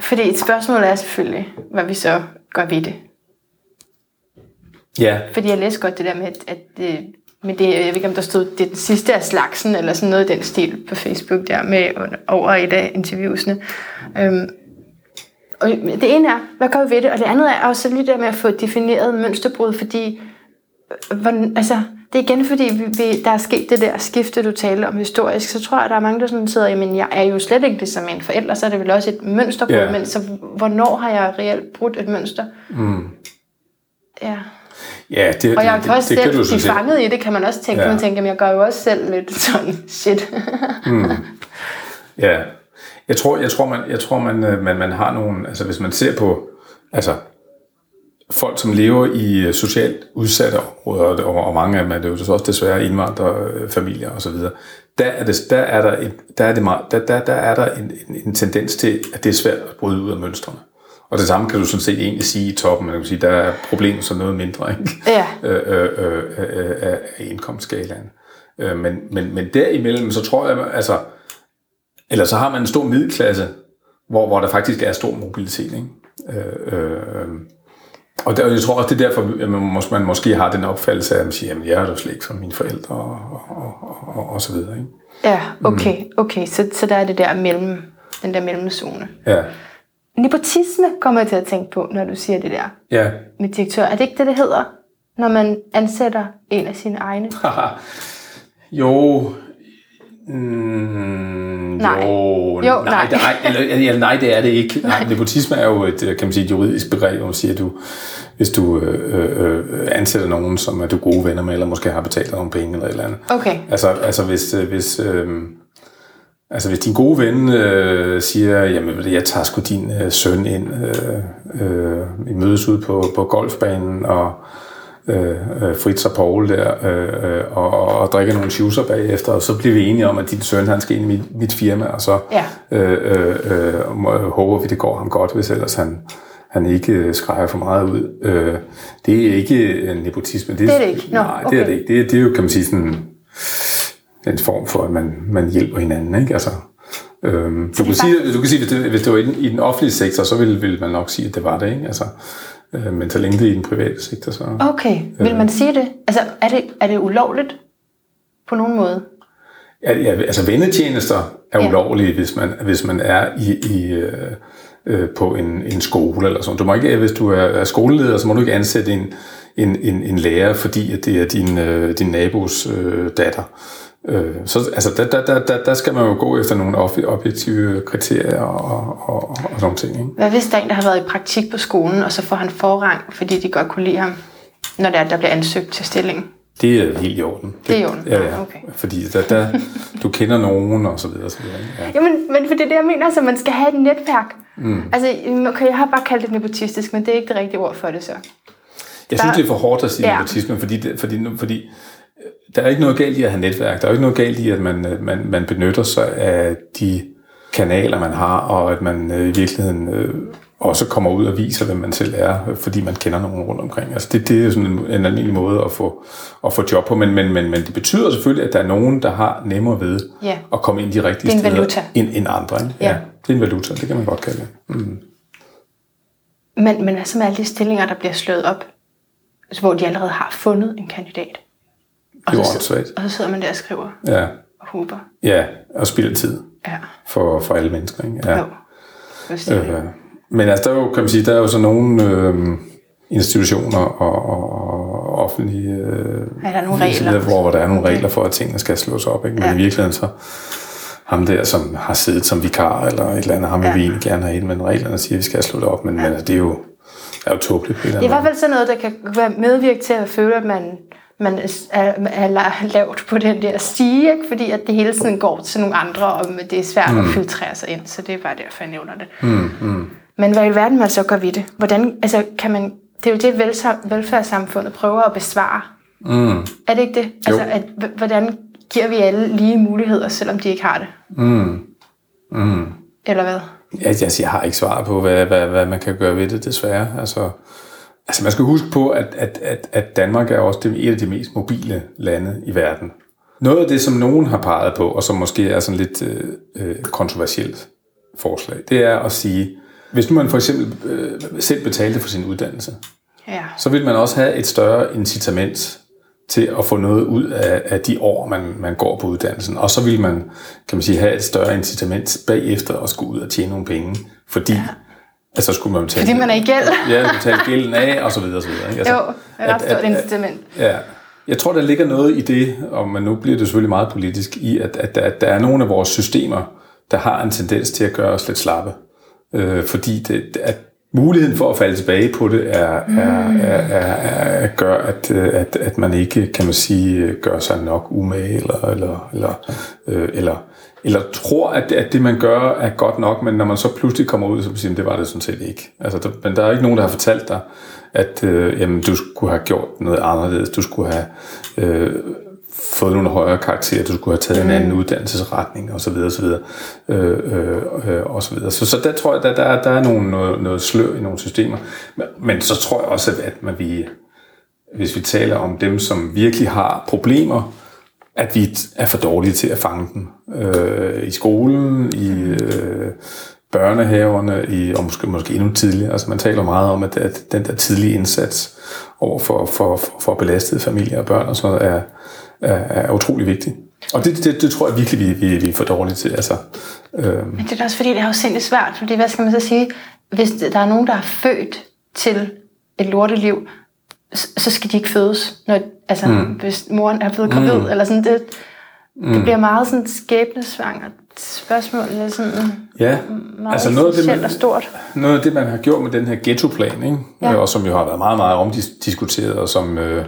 Fordi et spørgsmål er selvfølgelig, hvad vi så gør ved det. Ja, Fordi jeg læste godt det der med, at, at det, men det, jeg ved ikke, om der stod, det er den sidste af slagsen, eller sådan noget i den stil på Facebook der, med over et af interviewsene. Øhm, og det ene er, hvad gør vi ved det? Og det andet er også lige der med at få defineret mønsterbrud, fordi hvordan, altså, det er igen fordi, vi, vi, der er sket det der skifte, du talte om historisk, så tror jeg, der er mange, der sådan sidder, jamen jeg er jo slet ikke det som en forælder, så er det vel også et mønster på, Ja. men så hvornår har jeg reelt brudt et mønster? Mm. Ja. Ja, det, Og jeg det, kan også det, det kan selv blive fanget i det, kan man også tænke. Ja. Man tænker, jamen, jeg gør jo også selv lidt sådan, shit. Ja, jeg tror, jeg tror, man, jeg tror man, øh, man, man har nogle, altså hvis man ser på, altså folk, som lever i øh, socialt udsatte områder, og, og mange af dem er det jo så også desværre indvandrerfamilier og så videre, der er, det, der er der, et, der er det meget, der, der, der er der en, en, en tendens til, at det er svært at bryde ud af mønstrene. Og det samme kan du sådan set egentlig sige i toppen, du kan sige, der er problemet så noget mindre ikke? Ja. øh, øh, øh, øh, af indkomstskalaen. Øh, men, men, men derimellem, så tror jeg, altså, eller så har man en stor middelklasse, hvor, hvor der faktisk er stor mobilitet. Ikke? Øh, øh, og der, jeg tror også, det er derfor, at man, mås- man måske har den opfattelse af, at man siger, at jeg er jo slet ikke som mine forældre, og, og, og, og, og så videre. Ikke? Ja, okay, okay. Så, så der er det der mellem, den der mellemzone. Ja, Nepotisme kommer jeg til at tænke på, når du siger det der ja. med direktør. Er det ikke det, det hedder, når man ansætter en af sine egne? jo, Mm, Nej. Jo, Jo, nej, nej. Det, nej, eller, eller, nej, det er det ikke. Nej, nepotisme er jo et, øh, kan man sige, et juridisk begreb, hvor man siger, at du, hvis du øh, øh, ansætter nogen, som er du gode venner med, eller måske har betalt nogle penge eller et eller andet. Okay. Altså, altså hvis, øh, hvis, øh, altså hvis din gode ven øh, siger, jamen jeg tager sgu din øh, søn ind, øh, øh, vi mødes ud på, på golfbanen, og øh, øh, Fritz og Paul der, øh, øh, og, og, og drikker nogle juicer bagefter, og så bliver vi enige om, at din søn han skal ind i mit, mit firma, og så Ja. øh, øh, øh, må- håber vi, det går ham godt, hvis ellers han, han ikke skrækker for meget ud. Øh, det er ikke en nepotisme. Det er det ikke? Nå, nej, det er okay. det ikke. Det, er- det er jo, kan man sige, sådan en form for, at man, man hjælper hinanden, ikke? Altså, øhm, du, kan sige, du kan sige, hvis det, hvis det var i den, i den offentlige sektor, så ville, ville man nok sige, at det var det, ikke? Altså, øh, men så længe det er i den private sektor, så... Okay, vil man sige det? Altså, er det, er det ulovligt på nogen måde? Ja, ja, altså vennetjenester er Ja. ulovlige, hvis man, hvis man er i, i, øh, øh, på en, en skole eller sådan. Du må ikke, hvis du er, er skoleleder, så må du ikke ansætte en, en, en, en lærer, fordi at det er din, øh, din nabos øh, datter. Øh, så altså, der, der, der, der, der skal man jo gå efter nogle ob- objektive kriterier og, og, og, og sådan ting. Ikke? Hvad hvis der er en, der har været i praktik på skolen, og så får han forrang, fordi de godt kunne lide ham, når der, der bliver ansøgt til stillingen? Det er helt i orden. Det er i orden? Ja, ja. Okay. Fordi der, der, du kender nogen og så videre. Og så videre ja. Jamen, men for det er det, jeg mener, så man skal have et netværk. Mm. Altså, okay, jeg har bare kaldt det nepotistisk, men det er ikke det rigtige ord for det så. Jeg synes, Der- det er for hårdt at sige Ja. nepotisme, fordi, det, fordi, fordi der er ikke noget galt i at have netværk. Der er ikke noget galt i, at man, øh, man, man benytter sig af de kanaler, man har, og at man øh, i virkeligheden øh, også kommer ud og viser, hvem man selv er, fordi man kender nogen rundt omkring. Altså det, det er jo sådan en, en almindelig måde at få, at få job på, men, men, men, men det betyder selvfølgelig, at der er nogen, der har nemmere ved Ja. at komme ind de rigtige Det er en steder valuta. end, end andre. Ikke? Ja. det er en valuta, det kan man godt kalde det. Mm. Men, men altså med alle de stillinger, der bliver slået op, altså, hvor de allerede har fundet en kandidat. Og er jo åndssvagt. og så sidder man der og skriver Ja, og håber. ja, og spilde tid Ja, for, for alle mennesker. Ikke? Ja. jo. Øh, men altså, der er jo, kan man sige, der er jo så nogle øh, institutioner og, og, offentlige øh, Ja, der er nogle regler. hvor, der er nogle regler for, at tingene skal slås op. Ikke? Men Ja. i virkeligheden så ham der, som har siddet som vikar eller et eller andet, ham vil Ja. vi egentlig gerne have ind, men reglerne siger, at vi skal slå det op. Men, ja. men det er jo, er jo tåbeligt. Det er i hvert fald sådan noget, der kan være medvirke til at føle, at man, man er, er la- lavt på den der stige, ikke? fordi at det hele tiden går til nogle andre, og det er svært mm. at filtrere sig ind. Så det er bare derfor, jeg nævner det. Mm, mm. Men hvad i verden man så gør ved det? Hvordan, altså, kan man, det er jo det, velfærdssamfundet prøver at besvare. Mm. Er det ikke det? Jo. Altså, at, hvordan giver vi alle lige muligheder, selvom de ikke har det? Mm. Mm. Eller hvad? Jeg, jeg, jeg har ikke svar på, hvad, hvad, hvad man kan gøre ved det, desværre. Altså, altså man skal huske på, at, at, at, at Danmark er også det, et af de mest mobile lande i verden. Noget af det, som nogen har peget på, og som måske er sådan lidt øh, øh, kontroversielt forslag, det er at sige, hvis nu man for eksempel øh, selv betalte for sin uddannelse, Ja. så vil man også have et større incitament til at få noget ud af, af de år, man, man går på uddannelsen. Og så vil man, kan man sige, have et større incitament bagefter at skulle ud og tjene nogle penge, fordi ja. Altså, så skulle man betale, Fordi man er i gæld. ja, betale gælden af, og så videre, og så videre. Ikke? Altså, Jo, det er ret stort incitament. Ja, Jeg tror, der ligger noget i det, og men nu bliver det selvfølgelig meget politisk, i at, at, at der er nogle af vores systemer, der har en tendens til at gøre os lidt slappe. Øh, fordi det, at muligheden for at falde tilbage på det er, er, er, er, er gør, at, at, at man ikke, kan man sige, gør sig nok umage, eller, eller, eller, øh, eller, eller tror, at, at det, man gør, er godt nok, men når man så pludselig kommer ud, så siger man, det var det sådan set ikke. Altså, der, men der er ikke nogen, der har fortalt dig, at øh, jamen, du skulle have gjort noget anderledes, du skulle have øh, fået nogle højere karakterer, du skulle have taget mm. en anden uddannelsesretning, og så videre, og så videre, øh, øh, øh, og så videre. Så, så der tror jeg, der, der, der er nogle, noget, noget slør i nogle systemer. Men, men så tror jeg også, at man vi, hvis vi taler om dem, som virkelig har problemer, at vi er for dårlige til at fange dem. Øh, I skolen, i øh, børnehaverne, i, og måske, måske endnu tidligere. Altså man taler meget om, at, at den der tidlige indsats over for, for, for, for belastede familier og børn og sådan noget, er, er, er utrolig vigtig. Og det, det, det tror jeg virkelig, vi, vi, vi er for dårlige til. Altså, øhm. Men det er også fordi, det er jo sindssygt svært, fordi hvad skal man så sige, hvis der er nogen, der er født til et lorteliv, så skal de ikke fødes, når, altså, mm. hvis moren er blevet gravid, mm. eller sådan, det, mm. det bliver meget sådan skæbnesvangert spørgsmål, eller sådan ja, meget altså noget af det, man, og stort. Noget af det, man har gjort med den her ghettoplan, ikke? Ja. og som jo har været meget, meget omdiskuteret, og som øh,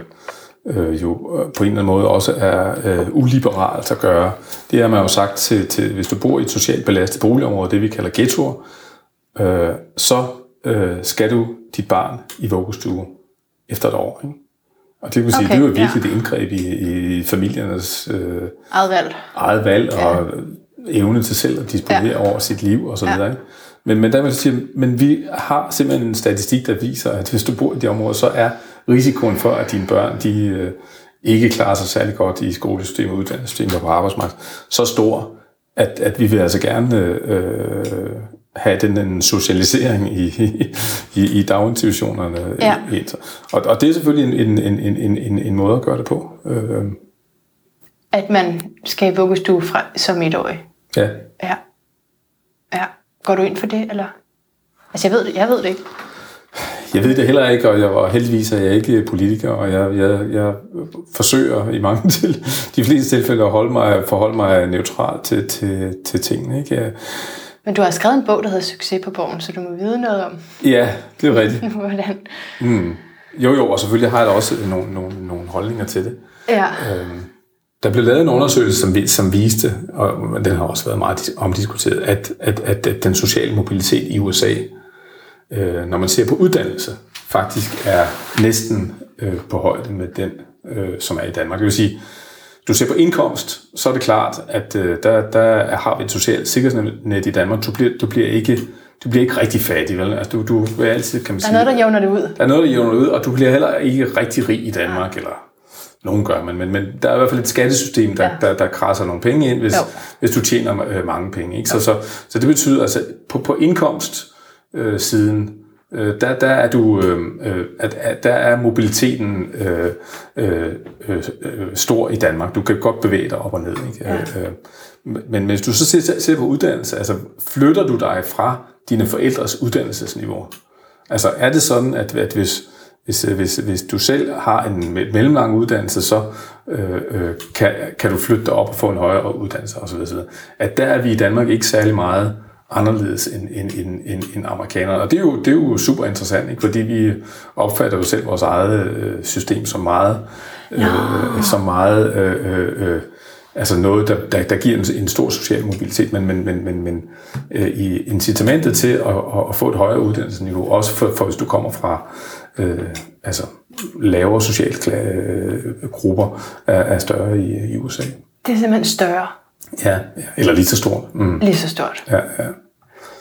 øh, jo på en eller anden måde også er øh, uliberalt at gøre, det har man jo sagt til, til, hvis du bor i et socialt belastet boligområde, det vi kalder ghettoer, øh, så øh, skal du dit barn i vuggestue efter et år. Ikke? Og det vil sige, okay, det er jo virkelig ja. det indgreb i, i familiernes øh, eget valg, eget valg og ja. evne til selv at disponere ja. over sit liv og så videre. Ja. Ikke? Men, men der vil sige, men vi har simpelthen en statistik, der viser, at hvis du bor i det område, så er risikoen for, at dine børn de, øh, ikke klarer sig særlig godt i skolesystemet, uddannelsessystemet og på arbejdsmarkedet, så stor, at, at vi vil altså gerne øh, have den, den socialisering i, i, i daginstitutionerne. Ja. Og, og det er selvfølgelig en, en, en, en, en, en måde at gøre det på. Øh. At man skal i vuggestue fra, som etårig? Ja. ja. Ja. Går du ind for det, eller? Altså, jeg ved det, jeg ved det ikke. Jeg ved det heller ikke, og jeg var heldigvis er jeg ikke politiker, og jeg, jeg, jeg forsøger i mange til de fleste tilfælde at holde mig, forholde mig neutralt til, til, til tingene. Ikke? Jeg, men du har skrevet en bog, der hedder Succes på borgen, så du må vide noget om. Ja, det er rigtigt. Hvordan? Mm. Jo, jo, og selvfølgelig har jeg da også nogle, nogle, nogle holdninger til det. Ja. Øhm, der blev lavet en undersøgelse, som, som viste, og den har også været meget omdiskuteret, at, at, at, at den sociale mobilitet i USA, øh, når man ser på uddannelse, faktisk er næsten øh, på højde med den, øh, som er i Danmark. Det vil sige, du ser på indkomst, så er det klart, at øh, der, der har vi et socialt sikkerhedsnet i Danmark. Du bliver, du bliver ikke du bliver ikke rigtig fattig, vel? Altså, du, du vil altid, kan man sige... Der er noget, der jævner det ud. Der er noget, der jævner det ud, og du bliver heller ikke rigtig rig i Danmark, ja. eller nogen gør, men, men, men der er i hvert fald et skattesystem, der, ja. der, der krasser nogle penge ind, hvis, hvis du tjener øh, mange penge. Ikke? Så, så, så det betyder, altså på, på indkomstsiden, øh, siden, øh, der, der er du, øh, øh, at, at der er mobiliteten øh, øh, øh, stor i Danmark. Du kan godt bevæge dig op og ned. Ikke? Ja. Øh, men hvis du så ser, ser på uddannelse, altså flytter du dig fra dine forældres uddannelsesniveau? Altså er det sådan, at, at hvis, hvis, hvis, hvis du selv har en mellemlang uddannelse, så øh, øh, kan, kan du flytte dig op og få en højere uddannelse osv. At der er vi i Danmark ikke særlig meget anderledes end, end, end, end, end amerikanerne. Og det er, jo, det er jo super interessant, ikke? fordi vi opfatter jo selv vores eget øh, system som meget, øh, ja. som meget øh, øh, altså noget, der, der, der giver en, en stor social mobilitet, men, men, men, men, men øh, i incitamentet til at, at få et højere uddannelsesniveau, også for, for hvis du kommer fra øh, altså lavere sociale øh, grupper, er, er større i, i USA. Det er simpelthen større. Ja, eller lige så stort. Mm. Lige så stort. Ja, ja.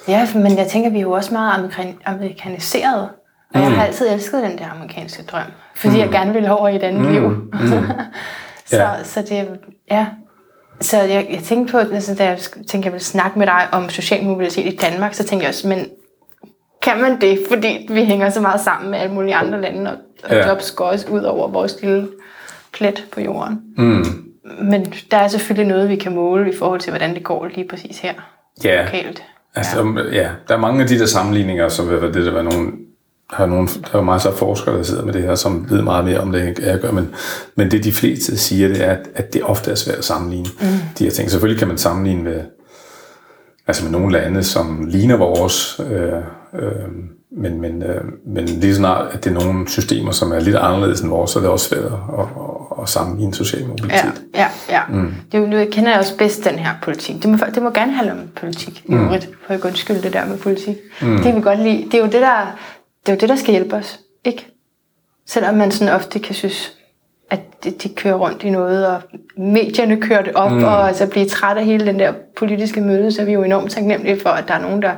Ja, men jeg tænker, vi er jo også meget amerikaniseret. Og mm. jeg har altid elsket den der amerikanske drøm. Fordi mm. jeg gerne vil over i et andet mm. liv. Mm. så, ja. så det, ja. Så jeg, jeg tænkte på, altså, da jeg tænkte, jeg ville snakke med dig om social mobilitet i Danmark, så tænkte jeg også, men kan man det? Fordi vi hænger så meget sammen med alle mulige andre lande, og, og ja. jobs går også ud over vores lille plet på jorden. Mm. Men der er selvfølgelig noget, vi kan måle i forhold til, hvordan det går lige præcis her. Ja. Lokalt. Altså, ja. ja, der er mange af de der sammenligninger, som vil det der var nogle har nogle, der er masser af forskere, der sidder med det her, som ved meget mere om det, end jeg gør, men, men det de fleste siger, det er, at, at det ofte er svært at sammenligne mm. de her ting. Selvfølgelig kan man sammenligne med, altså med nogle lande, som ligner vores, øh, øh, men, men, øh, men lige snart, at det er nogle systemer, som er lidt anderledes end vores, så er det også svært at, at, at sammenligne social mobilitet. Ja, ja, ja. Mm. Det, nu kender jeg også bedst den her politik. Det må, det må gerne handle om politik, mm. øvrigt, for jeg undskylde det der med politik. Mm. Det kan vi godt lide. Det er jo det, der, det er jo det, der skal hjælpe os, ikke? Selvom man sådan ofte kan synes, at de, de kører rundt i noget, og medierne kører det op, mm. og altså blive træt af hele den der politiske møde, så er vi jo enormt taknemmelige for, at der er nogen, der,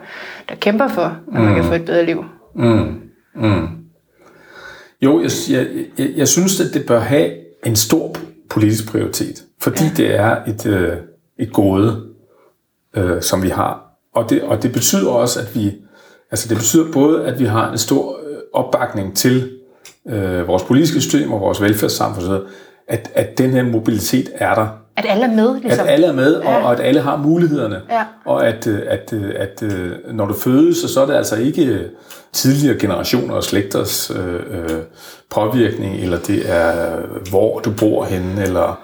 der kæmper for, at mm. man kan mm. få et bedre liv. Mm. Mm. Jo, jeg, jeg, jeg, jeg synes, at det bør have en stor politisk prioritet, fordi ja. det er et, øh, et gode, øh, som vi har. Og det, og det betyder også, at vi, altså det betyder både, at vi har en stor øh, opbakning til øh, vores politiske system og vores velfærdssamfund osv., at, at den her mobilitet er der. At alle er med, ligesom. At alle er med, og, ja. og at alle har mulighederne. Ja. Og at, øh, at, øh, at, at når du fødes, så er det altså ikke tidligere generationer og slægters øh, øh, påvirkning, eller det er, hvor du bor henne, eller,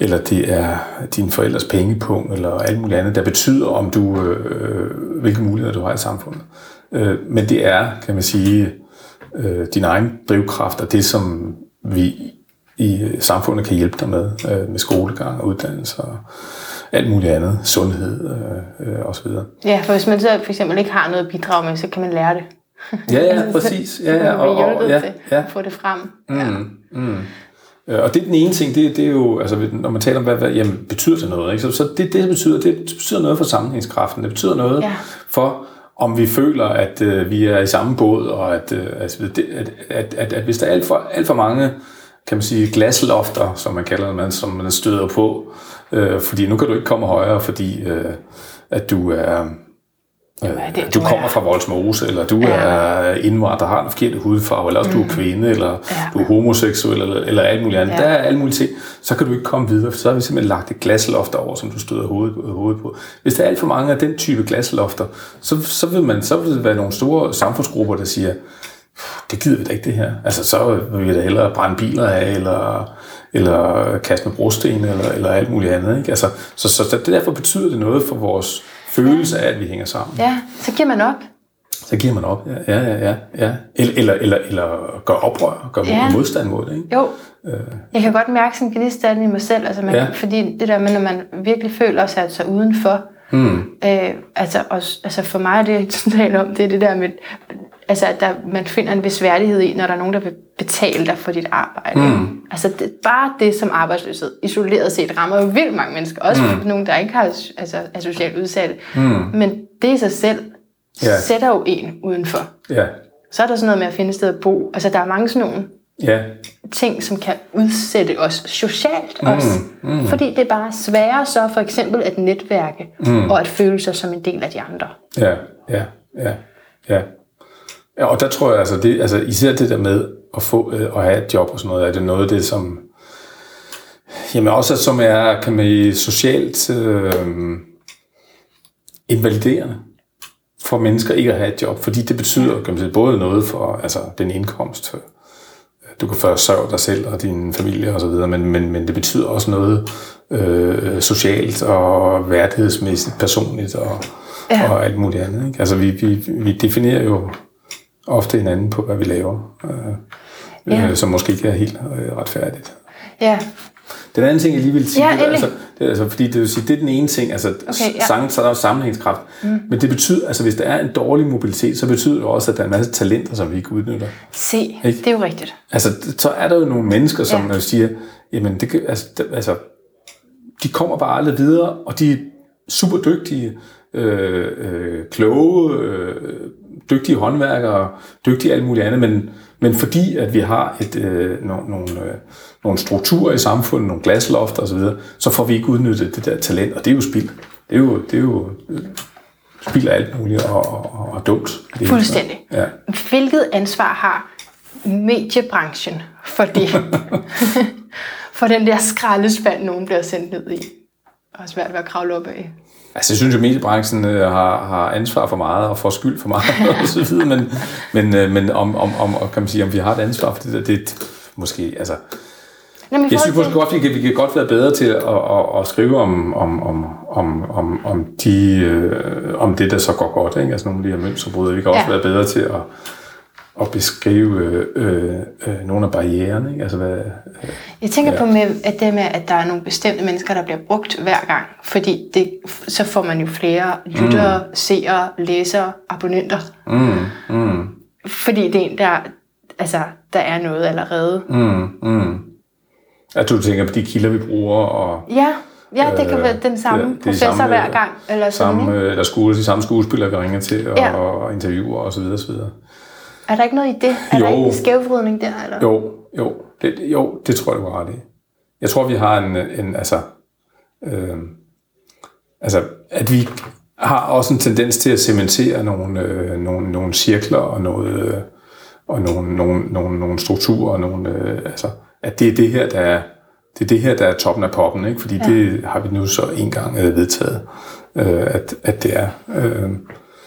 eller det er din forældres pengepunkt, eller alt muligt andet, der betyder, om du, øh, hvilke muligheder du har i samfundet. Øh, men det er, kan man sige, øh, din egen drivkraft, og det, som vi i samfundet kan hjælpe dig med, øh, med skolegang og uddannelse og alt muligt andet, sundhed øh, øh, osv. Ja, for hvis man så for eksempel ikke har noget bidrag med, så kan man lære det. ja, ja, præcis. Ja, ja, og, og, ja, ja. at få det frem. Mm, ja. mm. Øh, og det er den ene ting, det, det er jo, altså når man taler om, hvad, hvad jamen, betyder det noget, ikke? Så, så det, det betyder, det betyder noget for sammenhængskraften, det betyder noget ja. for, om vi føler, at øh, vi er i samme båd, og at, øh, altså, at, at, at, at, at hvis der er alt for, alt for mange kan man sige, glaslofter, som man kalder det, som man støder på, øh, fordi nu kan du ikke komme højere, fordi øh, at du er Jamen, det, du, du kommer er... fra Voldsmose, eller du ja. er indvandrer, har en forkert hudfarve, eller også mm. du er mm. kvinde, eller ja. du er homoseksuel, eller, eller alt muligt andet. Ja. Der er alt muligt ting. Så kan du ikke komme videre, for så har vi simpelthen lagt et glasloft over, som du støder hovedet, hovedet på. Hvis der er alt for mange af den type glaslofter, så, så, vil man, så vil det være nogle store samfundsgrupper, der siger, det gider vi da ikke det her. Altså, så vil vi da hellere brænde biler af, eller, eller kaste med brosten, eller, eller alt muligt andet. Ikke? Altså, så, så, så det derfor betyder det noget for vores følelse af, at vi hænger sammen. Ja, så giver man op. Så giver man op, ja. ja, ja, ja. Eller, eller, eller, eller gør oprør, gør ja. modstand mod det. Ikke? Jo. Øh. Jeg kan godt mærke sådan gnistanden i mig selv, altså man, ja. fordi det der med, når man virkelig føler sig sig udenfor, mm. øh, altså, også, altså for mig er det, taler om, det er det der med, altså at der, man finder en vis værdighed i, når der er nogen, der vil betale dig for dit arbejde. Mm. Altså det, bare det som arbejdsløshed, isoleret set, rammer jo vildt mange mennesker. Også mm. nogen, der ikke har, altså, er socialt udsatte. Mm. Men det i sig selv yeah. sætter jo en udenfor. Yeah. Så er der sådan noget med at finde et sted at bo. Altså der er mange sådan nogle yeah. ting, som kan udsætte os socialt mm. også. Mm. Fordi det er bare sværere så for eksempel at netværke mm. og at føle sig som en del af de andre. Ja, ja, ja, ja. Ja, og der tror jeg, altså, det, altså især det der med at få øh, at have et job og sådan noget, er det noget af det, som jamen også som er, kan man socialt øh, invaliderende for mennesker ikke at have et job, fordi det betyder kan man sige, både noget for altså, den indkomst, du kan forsørge dig selv og din familie osv., men, men, men det betyder også noget øh, socialt og værdighedsmæssigt, personligt og, ja. og alt muligt andet. Ikke? Altså vi, vi, vi definerer jo ofte hinanden på, hvad vi laver, øh, ja. øh, som måske ikke er helt øh, retfærdigt. Ja. Den anden ting, jeg lige vil sige, ja, det, er, altså, det altså, fordi det, vil sige, det er den ene ting, altså okay, ja. sang, så er der sammenhængskraft, mm. men det betyder, altså hvis der er en dårlig mobilitet, så betyder det også, at der er en masse talenter, som vi ikke udnytter. Se, ikke? det er jo rigtigt. Altså, så er der jo nogle mennesker, som ja. siger, jamen, det, altså, det, altså, de kommer bare aldrig videre, og de er super dygtige, øh, øh, kloge, øh, dygtige håndværkere, dygtige alt muligt andet, men, men fordi at vi har et, øh, nogle, nogle, øh, nogle strukturer i samfundet, nogle glaslofter osv., så får vi ikke udnyttet det der talent, og det er jo spild. Det er jo, det er jo øh, spild af alt muligt og, og, og dumt. Det Fuldstændig. Ja. Hvilket ansvar har mediebranchen for det? for den der skraldespand, nogen bliver sendt ned i? Og svært ved at kravle op af. Altså, jeg synes jo, at mediebranchen øh, har, har ansvar for meget og får skyld for meget og så videre, men, men, øh, men om, om, om, kan man sige, om vi har et ansvar for det der, det måske, altså... Jamen, i Jeg synes måske godt, vi kan, vi kan godt være bedre til at, at, at skrive om, om, om, om, om, om, de, øh, om det, der så går godt, ikke? altså nogle af de her mønsterbrydere. Vi kan også Ja. være bedre til at, at beskrive øh, øh, nogle af barriererne. Ikke? Altså, hvad, Jeg tænker ja. på med, at det med, at der er nogle bestemte mennesker, der bliver brugt hver gang. Fordi det, så får man jo flere lyttere, mm. seere, læsere, abonnenter. mm, mm, Fordi det er en, der, altså, der er noget allerede. mm, mm. At du tænker på de kilder, vi bruger, og Ja, ja det kan Øh, være den samme er professor samme, hver gang. Eller sådan, samme, ikke? øh, eller skole, de samme skuespillere, vi ringer til og, Ja. og interviewer og så videre, så videre. Er der ikke noget i det? Er Jo. der ikke en skævvridning der? Eller? Jo, jo, det, jo, det tror jeg, du har ret i. Jeg tror, vi har en, en altså, øh, altså, at vi har også en tendens til at cementere nogle, øh, nogle, nogle cirkler og noget, øh, og nogle, nogle, nogle, nogle strukturer og nogle, øh, altså, at det er det her, der er, det er det her, der er toppen af poppen, ikke? Fordi ja. det har vi nu så en gang øh, vedtaget, øh, at, at det er. Øh,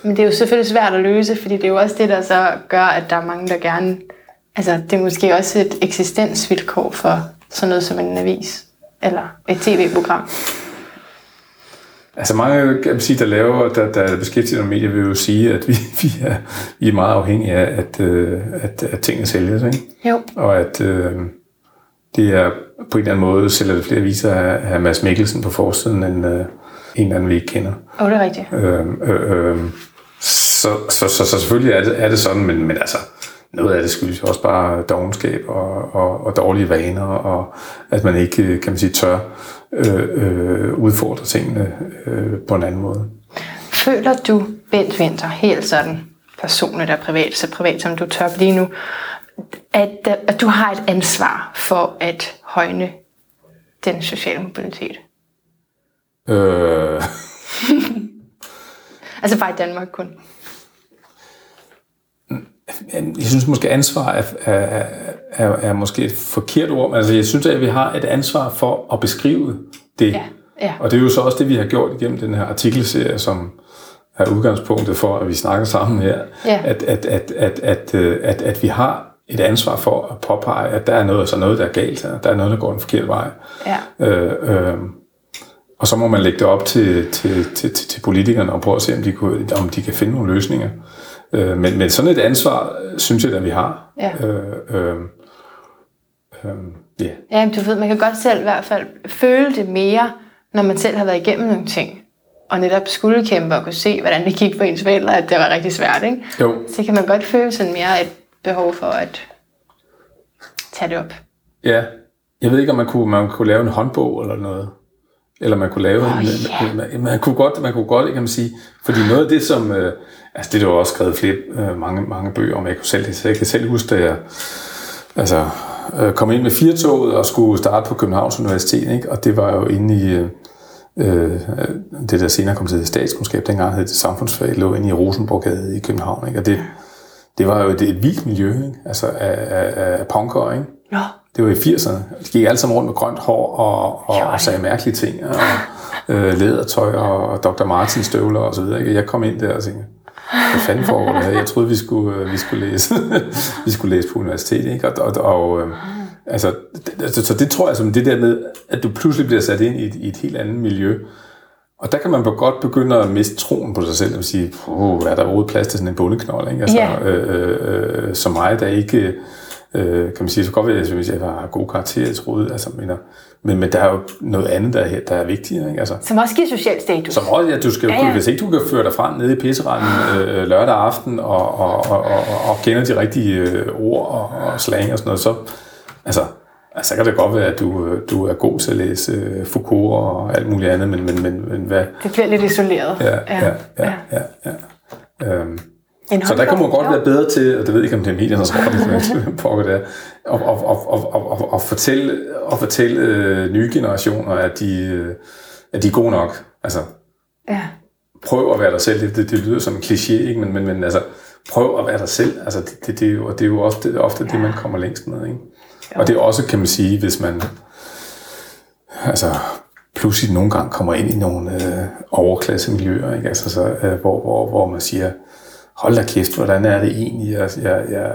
Men det er jo selvfølgelig svært at løse, fordi det er jo også det, der så gør, at der er mange, der gerne... Altså, det er måske også et eksistensvilkår for sådan noget som en avis eller et tv-program. Altså mange, kan man sige, der laver, der, der beskæftiger sig med medier, vil jo sige, at vi, vi, er, vi er meget afhængige af, at, øh, at, at tingene sælges, ikke? Jo. Og at øh, det er på en eller anden måde, sælger det flere viser af, af Mads Mikkelsen på forsiden, end øh, en eller anden, vi ikke kender. Og det er rigtigt. Øh, øh, øh, så, så, så, så selvfølgelig er det, er det sådan, men, men altså, noget af det skyldes også bare dogenskab og, og, og dårlige vaner, og at man ikke, kan man sige, tør øh, øh, udfordre tingene øh, på en anden måde. Føler du, Bent Winter, helt sådan personligt og privat, så privat som du tør blive nu, at, at du har et ansvar for at højne den sociale mobilitet? Øh, Altså bare i Danmark kun. Jeg synes måske, ansvar er, er, er, er måske et forkert ord, altså, jeg synes, at vi har et ansvar for at beskrive det. Ja, ja. Og det er jo så også det, vi har gjort igennem den her artikelserie, som er udgangspunktet for, at vi snakker sammen her. Ja. At, at, at, at, at, øh, at, at vi har et ansvar for at påpege, at der er noget, altså noget der er galt her. Der er noget, der går en forkert vej. Ja. Øh, øh, og så må man lægge det op til, til, til, til, til politikerne og prøve at se, om de, kunne, om de kan finde nogle løsninger. Øh, men, men sådan et ansvar, øh, synes jeg, at vi har. Ja. Øh, øh, øh, yeah. Ja, men du ved, man kan godt selv i hvert fald føle det mere, når man selv har været igennem nogle ting. Og netop skulle kæmpe og kunne se, hvordan det gik for ens forældre, at det var rigtig svært, ikke? Jo, Så kan man godt føle sådan mere et behov for at tage det op. ja. Jeg ved ikke, om man kunne, man kunne lave en håndbog eller noget. Eller man kunne lave Åh, en, ja. man, man, kunne godt, man kunne godt, kan man sige, fordi noget af det, som, øh, altså det er der jo også skrevet flere, øh, mange, mange bøger om, jeg kunne selv, jeg kan selv huske, da jeg, altså, øh, kom ind med firtoget og skulle starte på Københavns Universitet, ikke? og det var jo inde i, øh, øh, det der senere kom til statskundskab, dengang hed det samfundsfag, lå inde i Rosenborggade i København, ikke? og det, det var jo et, et vildt miljø, ikke? altså af, af, af punkere, ikke? Nå, Det var i 80'erne. De gik alle sammen rundt med grønt hår og, og, og de? sagde mærkelige ting. Og øh, lædertøj og Dr. Martens støvler og så videre. ikke? Jeg kom ind der og tænkte, hvad fanden foregår det her? Jeg troede, vi skulle, øh, vi skulle, læse, vi skulle læse på universitetet. Ikke? Og, og, og øh, altså, det, altså, så det tror jeg som det der med, at du pludselig bliver sat ind i et, i et helt andet miljø. Og der kan man godt begynde at miste troen på sig selv og sige, er der overhovedet plads til sådan en bundeknold? Ikke? Altså, Ja. øh, øh, som mig, der ikke, øh, kan man sige, så godt ved, hvis jeg har god karakter, jeg troede, altså, men, men, men der er jo noget andet, der er, der er vigtigere. Ikke? Altså, som også giver social status. som også, ja, du skal, Ja, ja, ja. ja. hvis ikke du kan føre dig frem nede i pisseranden øh, lørdag aften og, og, og, og, og kender de rigtige øh, ord og, og slang og sådan noget, så, altså, altså, så kan det godt være, at du, øh, du er god til at læse øh, Foucault og alt muligt andet, men, men, men, men hvad, Det bliver lidt isoleret. Ja, ja, ja, ja, ja. Øhm, En så der kan man godt være bedre til, og det ved jeg ikke, om det er mediernes rolle, pokker det er, at, at, at, at, at, at fortælle, at fortælle øh, nye generationer, at de, øh, at de er gode nok. Altså, Ja. prøv at være dig selv. Det, det, det lyder som en kliché, ikke? Men, men, men altså, prøv at være dig selv. Altså, det, det, det, er, jo, det er jo ofte, det, ofte ja. det, man kommer længst med. Ikke? Og det er også, kan man sige, hvis man altså, pludselig nogle gange kommer ind i nogle øh, overklassemiljøer, ikke? Altså, så, øh, hvor, hvor, hvor man siger, hold da kæft, hvordan er det egentlig? Jeg, jeg, jeg,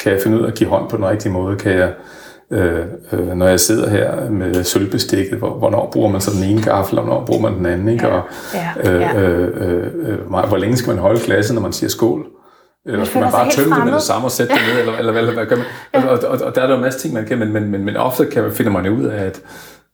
kan jeg finde ud af at give hånd på den rigtige måde? Kan jeg, øh, øh, når jeg sidder her med sølvbestikket, hvor, hvornår bruger man så den ene gaffel, og hvornår bruger man den anden? Ikke? Ja, Og, ja, øh, ja. øh, øh, øh, hvor længe skal man holde klassen, når man siger skål? Eller skal man bare tømme det med det samme og sætte det ned, eller, eller, eller hvad gør man? Og, og, og, og der er der jo en masse ting, man kan, men, men, men, men ofte kan, finder man ud af, at,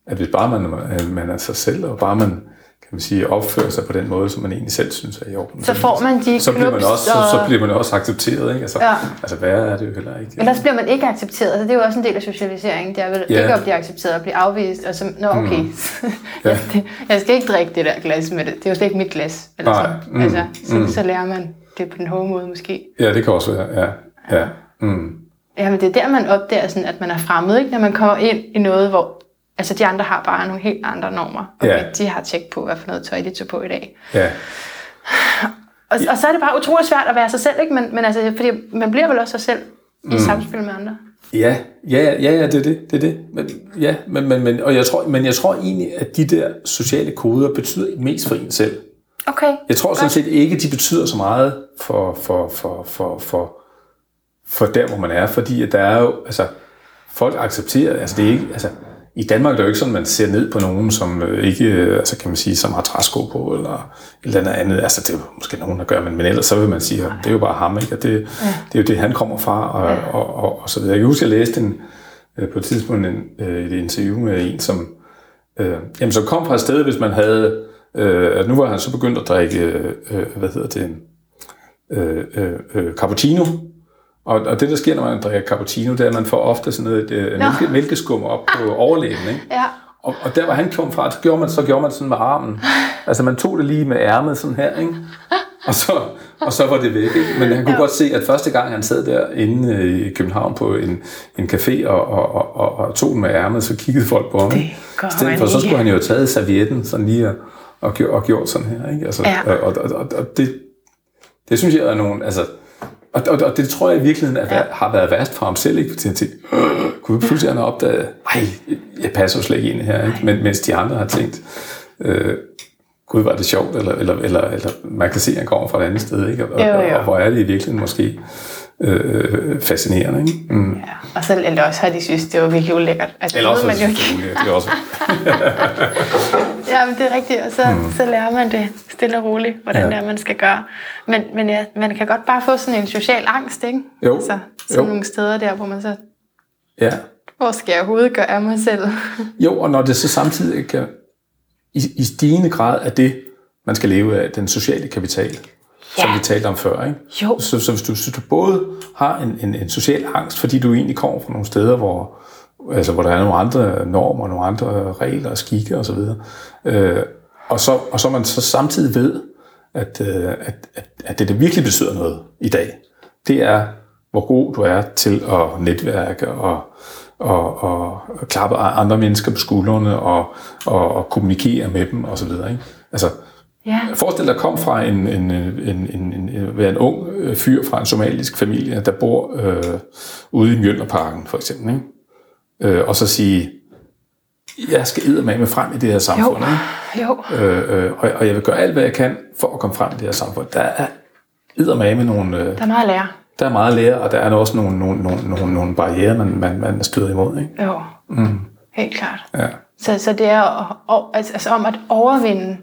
at hvis bare man, øh, man er sig selv, og bare man kan man sige, opfører sig på den måde, som man egentlig selv synes er i orden. Så får man de så bliver man også, så, så og- bliver man også accepteret. Ikke? Altså, Ja. altså værre er det jo heller ikke. Ellers bliver man ikke accepteret. Altså, det er jo også en del af socialiseringen. Det er vel Ja. ikke at blive accepteret og blive afvist. Og så, nå okay, jeg, skal, jeg skal ikke drikke det der glas med det. Det er jo slet ikke mit glas. Eller Nej. sådan. Mm. Altså, så, så lærer man det på den hårde måde måske. Ja, det kan også være. Ja. Ja. Mm. Ja, men det er der, man opdager, sådan, at man er fremmed, ikke? når man kommer ind i noget, hvor altså, de andre har bare nogle helt andre normer. Okay, Ja. De har tjek på, hvad for noget tøj de tog på i dag. ja. Og, og så er det bare utrolig svært at være sig selv, ikke? Men, men altså, fordi man bliver vel også sig selv i mm. samspil med andre. Ja, ja, ja, ja, det er det, det er det. Men, ja, men, men, men, og jeg tror, men jeg tror egentlig, at de der sociale koder betyder mest for en selv. Okay. Jeg tror sådan set ikke, de betyder så meget for, for, for, for, for, for der, hvor man er, fordi at der er jo, altså, folk accepterer, altså det er ikke, altså, i Danmark er det jo ikke sådan, man ser ned på nogen, som øh, ikke, øh, altså kan man sige, som har træsko på, eller et eller andet andet. Altså det er jo måske nogen, der gør, men, men ellers så vil man sige, at det er jo bare ham, ikke? Og det, det er jo det, han kommer fra, og, og, og, og så videre. Jeg kan huske, at jeg læste en, øh, på et tidspunkt en, et interview med en, som, øh, jamen, som kom fra et sted, hvis man havde, øh, at nu var han så begyndt at drikke, øh, hvad hedder det, øh, øh, cappuccino. Og, og det, der sker, når man drikker cappuccino, det er, at man får ofte sådan noget øh, mælke, mælkeskum op på overlæben, ikke? Ja. Og, og der, hvor han kom fra, så gjorde man, så gjorde man sådan med armen. Altså, man tog det lige med ærmet sådan her, ikke? Og så, og så var det væk, ikke? Men han kunne ja. godt se, at første gang, han sad der inde øh, i København på en, en café og, og, og, og, og tog den med ærmet, så kiggede folk på ham. gør I stedet for, så skulle han jo have taget servietten sådan lige og, og, gjort, og gjort sådan her, ikke? Altså, Ja. og, og, og, og det, det synes jeg er nogle, altså, og, og, og det tror jeg i virkeligheden er, ja. har været værst for ham selv, ikke? Fordi han tænkte, "Øh, gud, pludselig har opdaget, ej, jeg passer jo slet ikke ind her, ikke? Men, mens de andre har tænkt, øh, gud, var det sjovt, eller, eller, eller, eller man kan se, at han kommer fra et andet sted, ikke? Og, Jo, og, jo. og hvor er det i virkeligheden måske øh, fascinerende, ikke? Mm. Ja. Og så eller også har de synes, det var virkelig ulækkert. Altså, Eller det også, man jo ikke. selvfølgelig, det er også, Ja, men det er rigtigt, og så, mm. så lærer man det stille og roligt, hvordan Ja. ja. det er, man skal gøre. Men, men ja, man kan godt bare få sådan en social angst, ikke? Jo, Så, sådan jo. nogle steder der, hvor man så, ja. hvor skal jeg overhovedet gøre af mig selv? Jo, og når det så samtidig kan, i, i stigende grad er det, man skal leve af, den sociale kapital, ja. som vi talte om før. Ikke? Jo. Så, så hvis du, så du både har en, en, en social angst, fordi du egentlig kommer fra nogle steder, hvor, altså, hvor der er nogle andre normer, nogle andre regler og skikke osv., øh, og, så, og så man så samtidig ved, at, øh, at, at, at det, der virkelig betyder noget i dag, det er, hvor god du er til at netværke og, og, og klappe andre mennesker på skuldrene og, og, og kommunikere med dem osv. Ikke? Altså, Ja. Forestil dig komme fra en, en, en, en, en, en, være en ung øh, fyr fra en somalisk familie, der bor øh, ude i Mjølnerparken, for eksempel. Ikke? Øh, og så sige, jeg skal med med frem i det her samfund. Ikke? Jo. Øh, øh, og, og jeg vil gøre alt, hvad jeg kan for at komme frem i det her samfund. Der er med med nogle... Øh, Der er meget at lære. der er meget at lære, og der er også nogle, nogle, nogle, nogle, nogle barriere, man, man, man støder imod. Ikke? Jo. Mm. Helt klart. Ja. Så, så det er altså, altså om at overvinde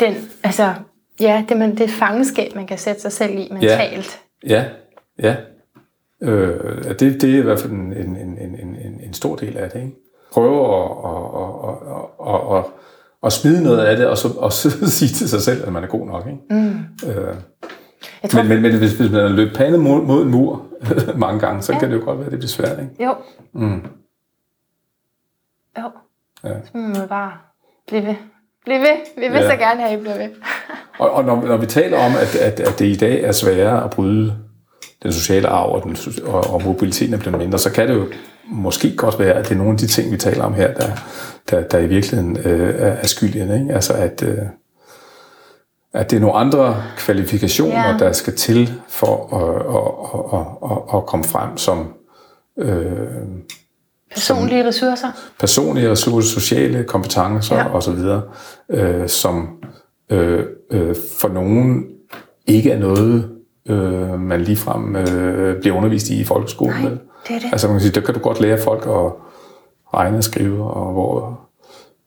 den, altså, ja, det, man, det fangenskab, man kan sætte sig selv i mentalt. Ja, ja. Øh, det, det er i hvert fald en, en, en, en, en, en stor del af det. Ikke? Prøve at, at, at, at, at, at, at smide noget af det, og så, og så sige til sig selv, at man er god nok. Ikke? Mm. Øh, Jeg tror, men, men, men hvis, hvis man har løbet pande mod, mod en mur mange gange, så ja. kan det jo godt være, at det bliver svært. Ikke? Jo. Mm. Jo. Ja. Så må man bare blive ved. Blive ved. Vi vil Ja. så gerne have, at I bliver ved. Og, og når, når vi taler om, at, at, at det i dag er sværere at bryde den sociale arv, og, den, og, og mobiliteten er blevet mindre, så kan det jo måske godt være, at det er nogle af de ting, vi taler om her, der, der, der i virkeligheden øh, er, er skyldige. Ikke? Altså at, øh, at det er nogle andre kvalifikationer, Ja. der skal til for at, at, at, at, at, at komme frem, som, øh, Personlige ressourcer. personlige ressourcer, sociale kompetencer Ja. osv., øh, som øh, øh, for nogen ikke er noget, øh, man ligefrem øh, bliver undervist i i folkeskolen. Nej, det er det. Altså man kan sige, der kan du godt lære folk at regne og skrive, og hvor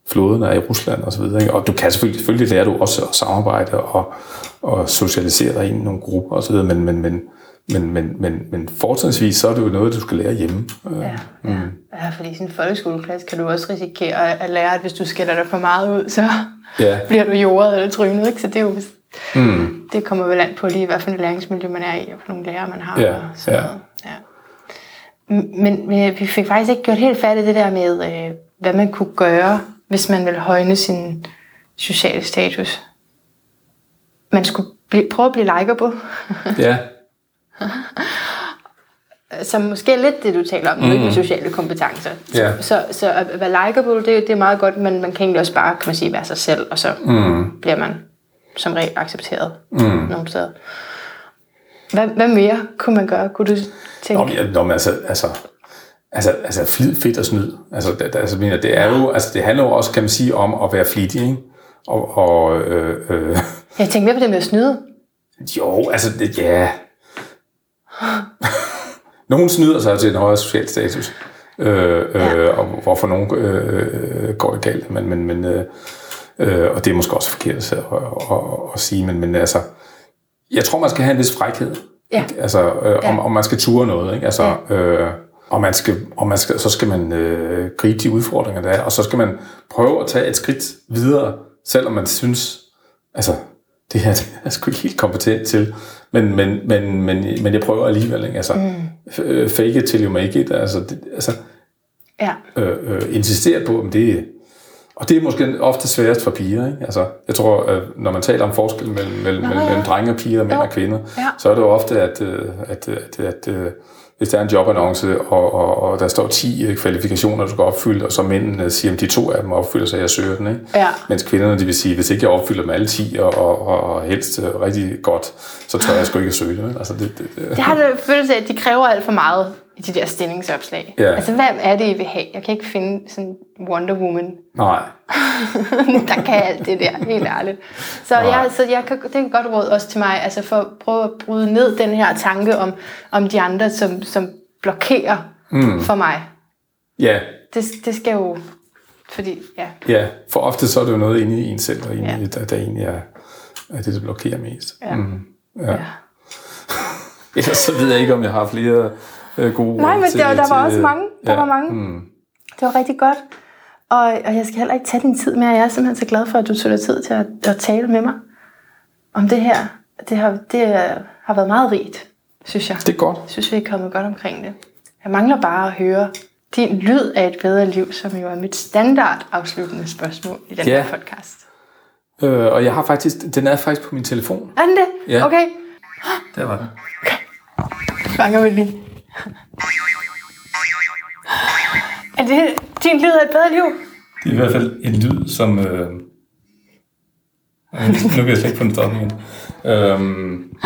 floden er i Rusland og så videre. Ikke? Og du kan selvfølgelig, selvfølgelig lære du også at samarbejde og, og socialisere dig ind i nogle grupper og så videre, men, men, men, men, men, men, men fortrinsvis så er det jo noget, du skal lære hjemme. Øh, Ja, ja. ja, fordi i sådan en folkeskoleklasse kan du også risikere at lære, at hvis du skælder dig for meget ud, så Ja. bliver du jordet eller trynet. Ikke? Så det er jo mm. det kommer vel an på lige, hvad for en læringsmiljø man er i, og nogle lærere man har. Ja, og sådan ja. noget. ja. Men, men vi fik faktisk ikke gjort helt færdigt det der med, øh, hvad man kunne gøre, hvis man ville højne sin sociale status. Man skulle blive, prøve at blive likeable, ja. som måske er lidt det, du taler om, mm. med sociale kompetencer. Ja. Så, så at være likeable, det, det er meget godt, men man kan egentlig også bare, kan man sige, være sig selv, og så mm. bliver man som regel accepteret mm. nogle steder. Hvad, hvad mere kunne man gøre, kunne du tænke? Nå, ja, nå, men altså, altså, altså, altså flid, fedt og snyd. Altså, det, altså, mener, det er jo, altså, det handler jo også, kan man sige, om at være flittig, ikke? Og, og øh, øh, Jeg tænkte mere på det med at snyde. jo, altså, det, ja. Nogen snyder sig til en højere social status, øh, øh, Ja. og hvorfor nogen øh, går det galt, men, men, men øh, øh, og det er måske også forkert at, at, at, at sige, men, men altså, jeg tror, man skal have en vis frækhed. Ja. Ikke? Altså, øh, om, Ja. om man skal ture noget, ikke? Altså, øh, og man skal, og man skal, så skal man øh, gribe de udfordringer, der er, og så skal man prøve at tage et skridt videre, selvom man synes, altså, det her det er jeg sgu ikke helt kompetent til, men, men, men, men, men jeg prøver alligevel, ikke? Altså, mm. fake it till you make it, altså, det, altså Ja. øh, øh, insistere på, om det og det er måske ofte sværest for piger. Ikke? Altså, jeg tror, at når man taler om forskel mellem, mellem, mellem, ja. mellem drenge og piger, mænd Jo. og kvinder, Ja. så er det jo ofte, at, øh, at, at, at, at hvis der er en jobannonce, og, og, og der står 10 øh, kvalifikationer, du skal opfylde, og så mændene siger, at de to af dem opfylder, så jeg søger den. Ikke? Ja. Mens kvinderne, de vil sige, hvis ikke jeg opfylder dem alle 10, og, og, og helst øh, rigtig godt, så tør jeg sgu ikke at søge vel? Altså, det, det, det. Det har det følelse af, at de kræver alt for meget i de der stillingsopslag. Ja. Altså, hvad er det, I vil have? Jeg kan ikke finde sådan Wonder Woman, Nej. der kan alt det der, helt ærligt. Så, Nej. jeg, så jeg kan, det er et godt råd også til mig, altså for at prøve at bryde ned den her tanke om, om de andre, som, som blokerer mm. for mig. Ja, Det, det skal jo, fordi, ja, ja, for ofte så er det jo noget inde i en selv, der, egentlig, Ja. der, der egentlig er, er det, der blokerer mest. ja. Mm. Ja. ja. Ellers så ved jeg ikke, om jeg har flere øh, gode Nej, men til, der, der var til, også mange. Der var mange. Mm. Det var rigtig godt. Og, og jeg skal heller ikke tage din tid mere. Jeg er simpelthen så glad for, at du tog dig tid til at, at tale med mig om det her. Det har, det har været meget rigt, synes jeg. Det er godt. Jeg synes, vi er kommet godt omkring det. Jeg mangler bare at høre din lyd af et bedre liv, som jo er mit standard afsluttende spørsmål i den Ja. her podcast. Øh, og jeg har faktisk, den er faktisk på min telefon. Er den det? Ja. Okay. Der var den. Fanger vi lige. Er det din lyd af et bedre liv? Det er i hvert fald en lyd, som... Øh, nu kan jeg slet ikke få den stoppet igen. Øhm,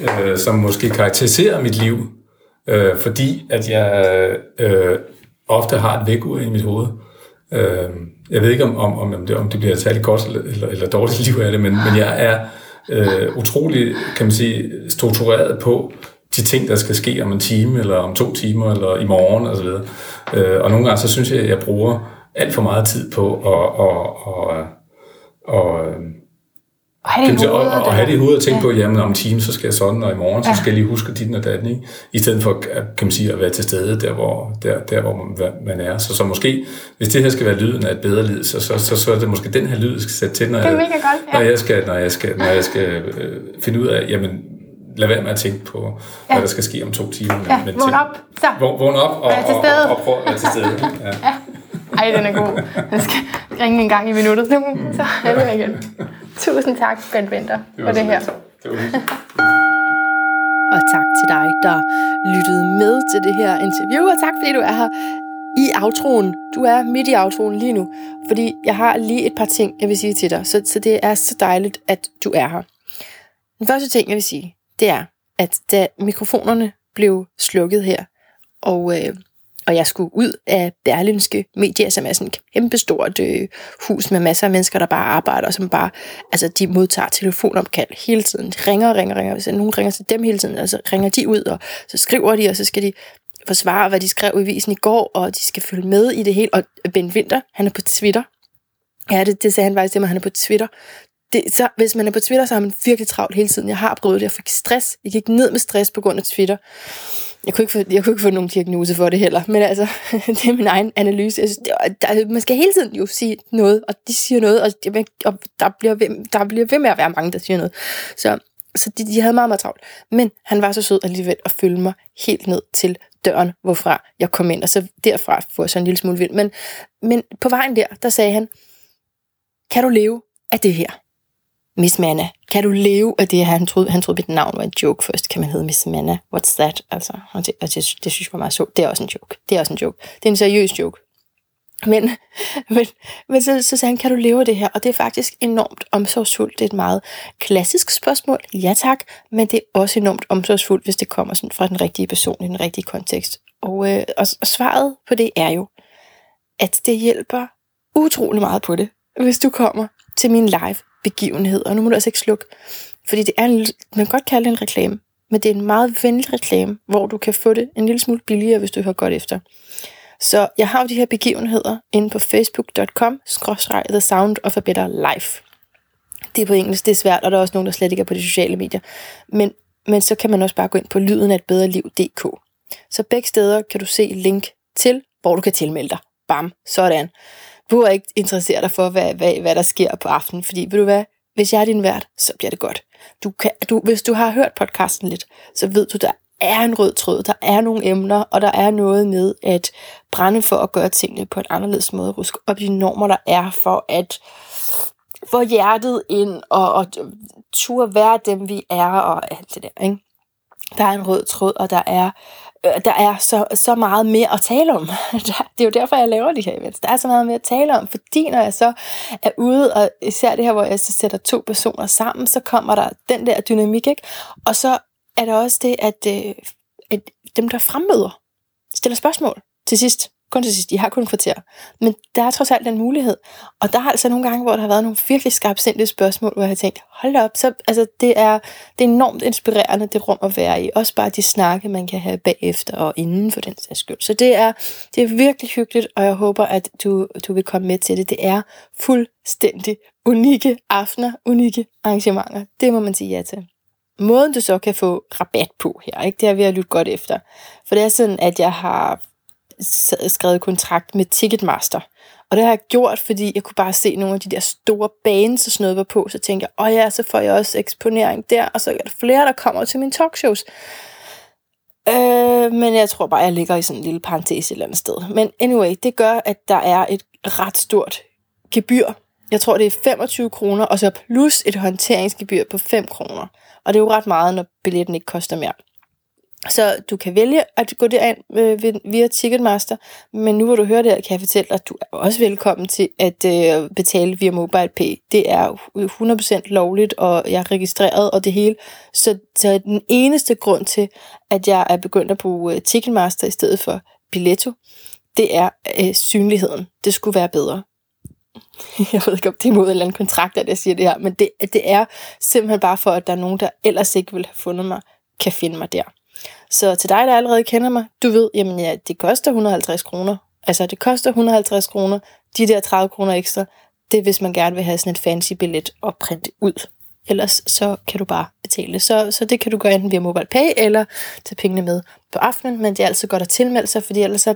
øh, som måske karakteriserer mit liv, øh, fordi at jeg øh, ofte har et vækord i mit hoved. Øh, jeg ved ikke, om, om, om, det, om det bliver et særligt godt eller, eller, eller dårligt liv af det, men, men jeg er øh, utrolig, kan man sige, struktureret på de ting, der skal ske om en time, eller om to timer, eller i morgen, og så videre. Øh, og nogle gange, så synes jeg, at jeg bruger alt for meget tid på at, at, at, at, Og have det i og, hovedet. og, og have det i hovedet og tænke Ja. på, jamen om en time, så skal jeg sådan, og i morgen, så skal jeg lige huske dit og datten, ikke? I stedet for, at- kan man sige, at være til stede der, hvor, der, der, hvor man, man er. Så, så måske, hvis det her skal være lyden af et bedre liv, så, så, så, så er det måske den her lyd, jeg skal sætte til, når, jeg, godt, ja. når jeg skal, når jeg skal, når jeg skal øh, finde ud af, jamen, lad være med at tænke på, ja. hvad der skal ske om to timer. Men, Ja, men vågn op. Så. Vågn, vågn op og, og, stede. og, og prøv at være til stede. Ja. Ej, den er god. Jeg skal ringe en gang i minuttet. Så er det igen. Tusind tak, Bent Winter, for det her. Det. Og tak til dig, der lyttede med til det her interview, og tak fordi du er her i outroen. Du er midt i outroen lige nu, fordi jeg har lige et par ting, jeg vil sige til dig, så, så det er så dejligt, at du er her. Den første ting, jeg vil sige, det er, at da mikrofonerne blev slukket her, og øh, og jeg skulle ud af Berlinske Media, som er sådan et kæmpestort øh, hus med masser af mennesker, der bare arbejder, og som bare, altså de modtager telefonopkald hele tiden. De ringer og ringer og ringer. Hvis nogen ringer til dem hele tiden, altså ringer de ud, og så skriver de, og så skal de forsvare, hvad de skrev i visen i går, og de skal følge med i det hele. Og Ben Winter, han er på Twitter. Ja, det, det sagde han faktisk til mig, han er på Twitter. Det, så, hvis man er på Twitter, så har man virkelig travlt hele tiden. Jeg har prøvet det, jeg fik stress. Jeg gik ned med stress på grund af Twitter. Jeg kunne, ikke få, jeg kunne ikke få nogen diagnose for det heller, men altså, det er min egen analyse. Jeg synes, det, der, man skal hele tiden jo sige noget, og de siger noget, og, og der, bliver ved, der bliver ved med at være mange, der siger noget. Så, så de, de havde meget, meget travlt. Men han var så sød alligevel at følge mig helt ned til døren, hvorfra jeg kom ind, og så derfra får jeg så en lille smule vild. Men, men på vejen der, der sagde han, kan du leve af det her? Miss Manna, kan du leve af det her? Han troede, han troede mit navn var en joke først. Kan man hedde Miss Manna? What's that? Altså, og det, og det, det synes jeg var meget sjovt. Det er også en joke. Det er også en joke. Det er en seriøs joke. Men, men, men så, så sagde han, kan du leve af det her? Og det er faktisk enormt omsorgsfuldt. Det er et meget klassisk spørgsmål. Ja tak. Men det er også enormt omsorgsfuldt, hvis det kommer sådan fra den rigtige person i den rigtige kontekst. Og, øh, og, og svaret på det er jo, at det hjælper utrolig meget på det, hvis du kommer til min live begivenhed. Og nu må du altså ikke slukke, fordi det er en, man kan godt kalde det en reklame, men det er en meget venlig reklame, hvor du kan få det en lille smule billigere, hvis du hører godt efter. Så jeg har jo de her begivenheder inde på facebook.com, The Sound of a Better Life. Det er på engelsk, det er svært, og der er også nogen, der slet ikke er på de sociale medier. Men, men så kan man også bare gå ind på lyden af et bedre liv.dk. Så begge steder kan du se link til, hvor du kan tilmelde dig. Bam, sådan. Du er ikke interessere dig for, hvad, hvad, hvad der sker på aftenen, fordi ved du hvad, hvis jeg er din vært, så bliver det godt. Du kan, du, hvis du har hørt podcasten lidt, så ved du, der er en rød tråd, der er nogle emner, og der er noget med at brænde for at gøre tingene på en anderledes måde. ruske op de normer, der er for at få hjertet ind og, og turde være dem, vi er og alt det der. Ikke? Der er en rød tråd, og der er Øh, der er så, så meget mere at tale om. Det er jo derfor, jeg laver de her events. Der er så meget mere at tale om, fordi når jeg så er ude, og især det her, hvor jeg så sætter to personer sammen, så kommer der den der dynamik, ikke? Og så er der også det, at, øh, at dem, der fremmøder, stiller spørgsmål til sidst. Kun til sidst, de har kun kvarter. Men der er trods alt den mulighed. Og der er altså nogle gange, hvor der har været nogle virkelig skarpsindede spørgsmål, hvor jeg har tænkt, hold op, så, altså, det, er, det er enormt inspirerende, det rum at være i. Også bare de snakke, man kan have bagefter og inden for den sags skyld. Så det er, det er virkelig hyggeligt, og jeg håber, at du, du vil komme med til det. Det er fuldstændig unikke aftener, unikke arrangementer. Det må man sige ja til. Måden du så kan få rabat på her, ikke, det er ved at lytte godt efter. For det er sådan, at jeg har skrevet kontrakt med Ticketmaster. Og det har jeg gjort, fordi jeg kunne bare se nogle af de der store bands og sådan noget var på, så tænkte jeg, åh ja, så får jeg også eksponering der, og så er der flere, der kommer til mine talkshows. Øh, men jeg tror bare, jeg ligger i sådan en lille parentes et eller andet sted. Men anyway, det gør, at der er et ret stort gebyr. Jeg tror, det er 25 kroner, og så plus et håndteringsgebyr på 5 kroner. Og det er jo ret meget, når billetten ikke koster mere. Så du kan vælge at gå derind øh, via Ticketmaster, men nu hvor du hører det her, kan jeg fortælle dig, at du er også velkommen til at øh, betale via MobilePay. Det er 100% lovligt, og jeg er registreret og det hele. Så, så den eneste grund til, at jeg er begyndt at bruge øh, Ticketmaster i stedet for Billetto, det er øh, synligheden. Det skulle være bedre. Jeg ved ikke, om det er imod en eller anden kontrakt, at jeg siger det her, men det, det er simpelthen bare for, at der er nogen, der ellers ikke ville have fundet mig, kan finde mig der. Så til dig, der allerede kender mig, du ved, jamen ja, det koster 150 kroner. Altså, det koster 150 kroner. De der 30 kroner ekstra, det er, hvis man gerne vil have sådan et fancy billet og printe ud. Ellers så kan du bare betale. Så, så det kan du gøre enten via MobilePay eller tage pengene med på aftenen, men det er altså godt at tilmelde sig, fordi ellers så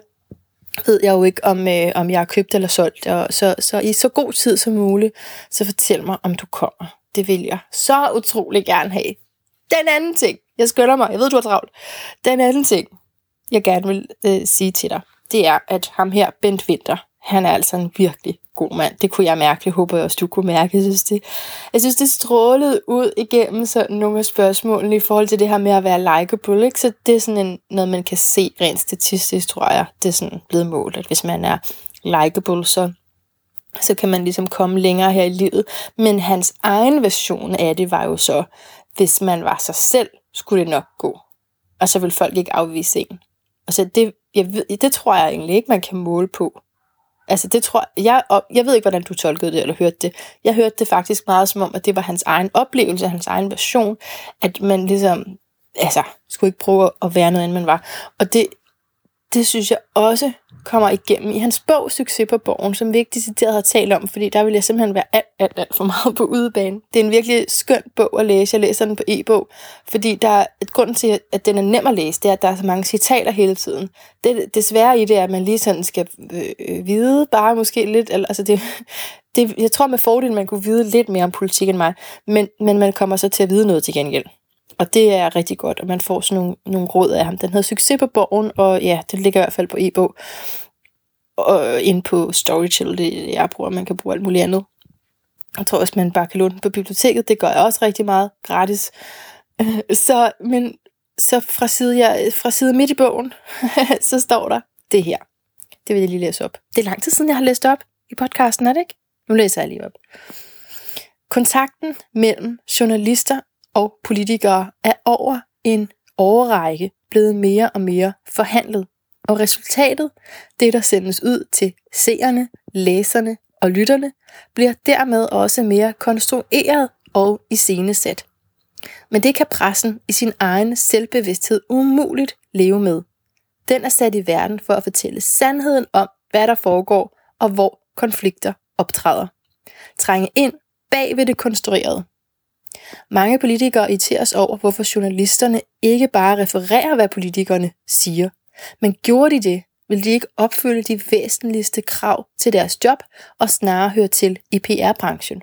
ved jeg jo ikke, om, øh, om jeg har købt eller solgt. Og så, så i så god tid som muligt, så fortæl mig, om du kommer. Det vil jeg så utrolig gerne have. Den anden ting, jeg skynder mig, jeg ved, du har travlt. Den anden ting, jeg gerne vil øh, sige til dig, det er, at ham her, Bent Winter, han er altså en virkelig god mand. Det kunne jeg mærke, det håber jeg også, du kunne mærke. Jeg synes, det, jeg synes, det strålede ud igennem sådan nogle af spørgsmålene i forhold til det her med at være likeable. Ikke? Så det er sådan en, noget, man kan se rent statistisk, tror jeg. Det er sådan blevet målt, at hvis man er likeable, så, så kan man ligesom komme længere her i livet. Men hans egen version af det var jo så, hvis man var sig selv, skulle det nok gå. Og så vil folk ikke afvise en. Og så det jeg ved, det tror jeg egentlig ikke, man kan måle på. Altså det tror jeg, og jeg ved ikke, hvordan du tolkede det eller hørte det. Jeg hørte det faktisk meget som om, at det var hans egen oplevelse, hans egen version, at man ligesom, altså, skulle ikke prøve at være noget end man var. Og det, det synes jeg også kommer igennem i hans bog Succes på Borgen, som vi ikke decideret har talt om, fordi der vil jeg simpelthen være alt, alt, alt for meget på udebane. Det er en virkelig skøn bog at læse. Jeg læser den på e-bog, fordi der er et grund til, at den er nem at læse, det er, at der er så mange citater hele tiden. Det, desværre i det er, at man lige sådan skal øh, vide bare måske lidt, eller, altså det, det, jeg tror med fordel, man kunne vide lidt mere om politik end mig, men, men man kommer så til at vide noget til gengæld. Og det er rigtig godt, og man får sådan nogle, nogle råd af ham. Den hedder Succes på Borgen, og ja, den ligger i hvert fald på e-bog. Og ind på Storytel, det jeg bruger, man kan bruge alt muligt andet. Jeg tror også, man bare kan låne den på biblioteket. Det gør jeg også rigtig meget gratis. Så, men så fra side, jeg, fra side midt i bogen, så står der det her. Det vil jeg lige læse op. Det er lang tid siden, jeg har læst op i podcasten, er det ikke? Nu læser jeg lige op. Kontakten mellem journalister og politikere er over en årrække blevet mere og mere forhandlet. Og resultatet, det der sendes ud til seerne, læserne og lytterne, bliver dermed også mere konstrueret og iscenesat. Men det kan pressen i sin egen selvbevidsthed umuligt leve med. Den er sat i verden for at fortælle sandheden om, hvad der foregår og hvor konflikter optræder. Trænge ind bag ved det konstruerede. Mange politikere irriteres over, hvorfor journalisterne ikke bare refererer, hvad politikerne siger. Men gjorde de det, ville de ikke opfylde de væsentligste krav til deres job og snarere høre til i PR-branchen.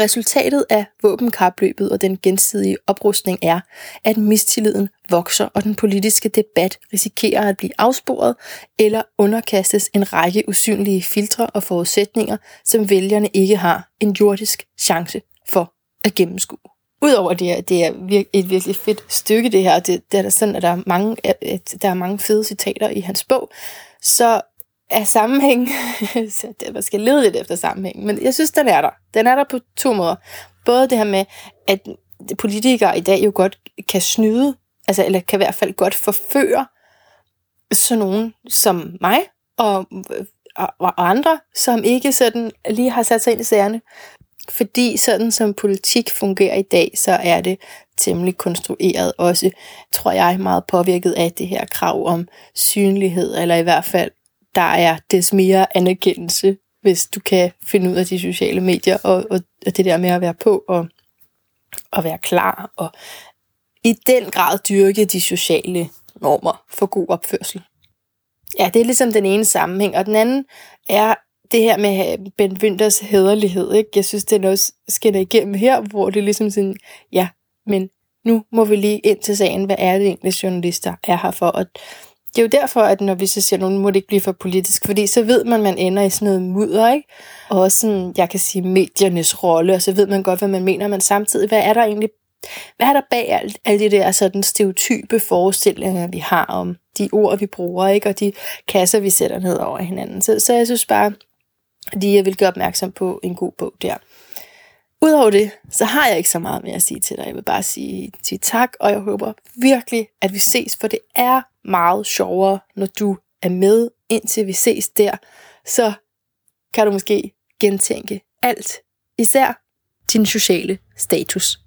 Resultatet af våbenkapløbet og den gensidige oprustning er, at mistilliden vokser, og den politiske debat risikerer at blive afsporet eller underkastes en række usynlige filtre og forudsætninger, som vælgerne ikke har en jordisk chance for at gennemskue. Udover det, at det er vir- et virkelig fedt stykke, det her, det, det er der sådan, at der er, mange, at der er mange fede citater i hans bog, så er sammenhæng, man skal lede lidt efter sammenhæng, men jeg synes, den er der. Den er der på to måder. Både det her med, at politikere i dag jo godt kan snyde, altså, eller kan i hvert fald godt forføre sådan nogen som mig, og, og, og andre, som ikke sådan lige har sat sig ind i sagerne. Fordi sådan som politik fungerer i dag, så er det temmelig konstrueret også, tror jeg, meget påvirket af det her krav om synlighed, eller i hvert fald, der er des mere anerkendelse, hvis du kan finde ud af de sociale medier, og, og, og det der med at være på, og, og være klar, og i den grad dyrke de sociale normer for god opførsel. Ja, det er ligesom den ene sammenhæng, og den anden er det her med øh, Ben Winters hederlighed, ikke? jeg synes, det også skinner igennem her, hvor det er ligesom sådan, ja, men nu må vi lige ind til sagen, hvad er det egentlig, journalister er her for? Og det er jo derfor, at når vi så siger, nu må det ikke blive for politisk, fordi så ved man, at man ender i sådan noget mudder, ikke? Og også sådan, jeg kan sige, mediernes rolle, og så ved man godt, hvad man mener, men samtidig, hvad er der egentlig hvad er der bag alt, alle de der sådan stereotype forestillinger, vi har om de ord, vi bruger, ikke? og de kasser, vi sætter ned over hinanden. Så, så jeg synes bare, lige jeg vil gøre opmærksom på en god bog der. Udover det, så har jeg ikke så meget mere at sige til dig. Jeg vil bare sige, sige tak, og jeg håber virkelig, at vi ses, for det er meget sjovere, når du er med, indtil vi ses der. Så kan du måske gentænke alt, især din sociale status.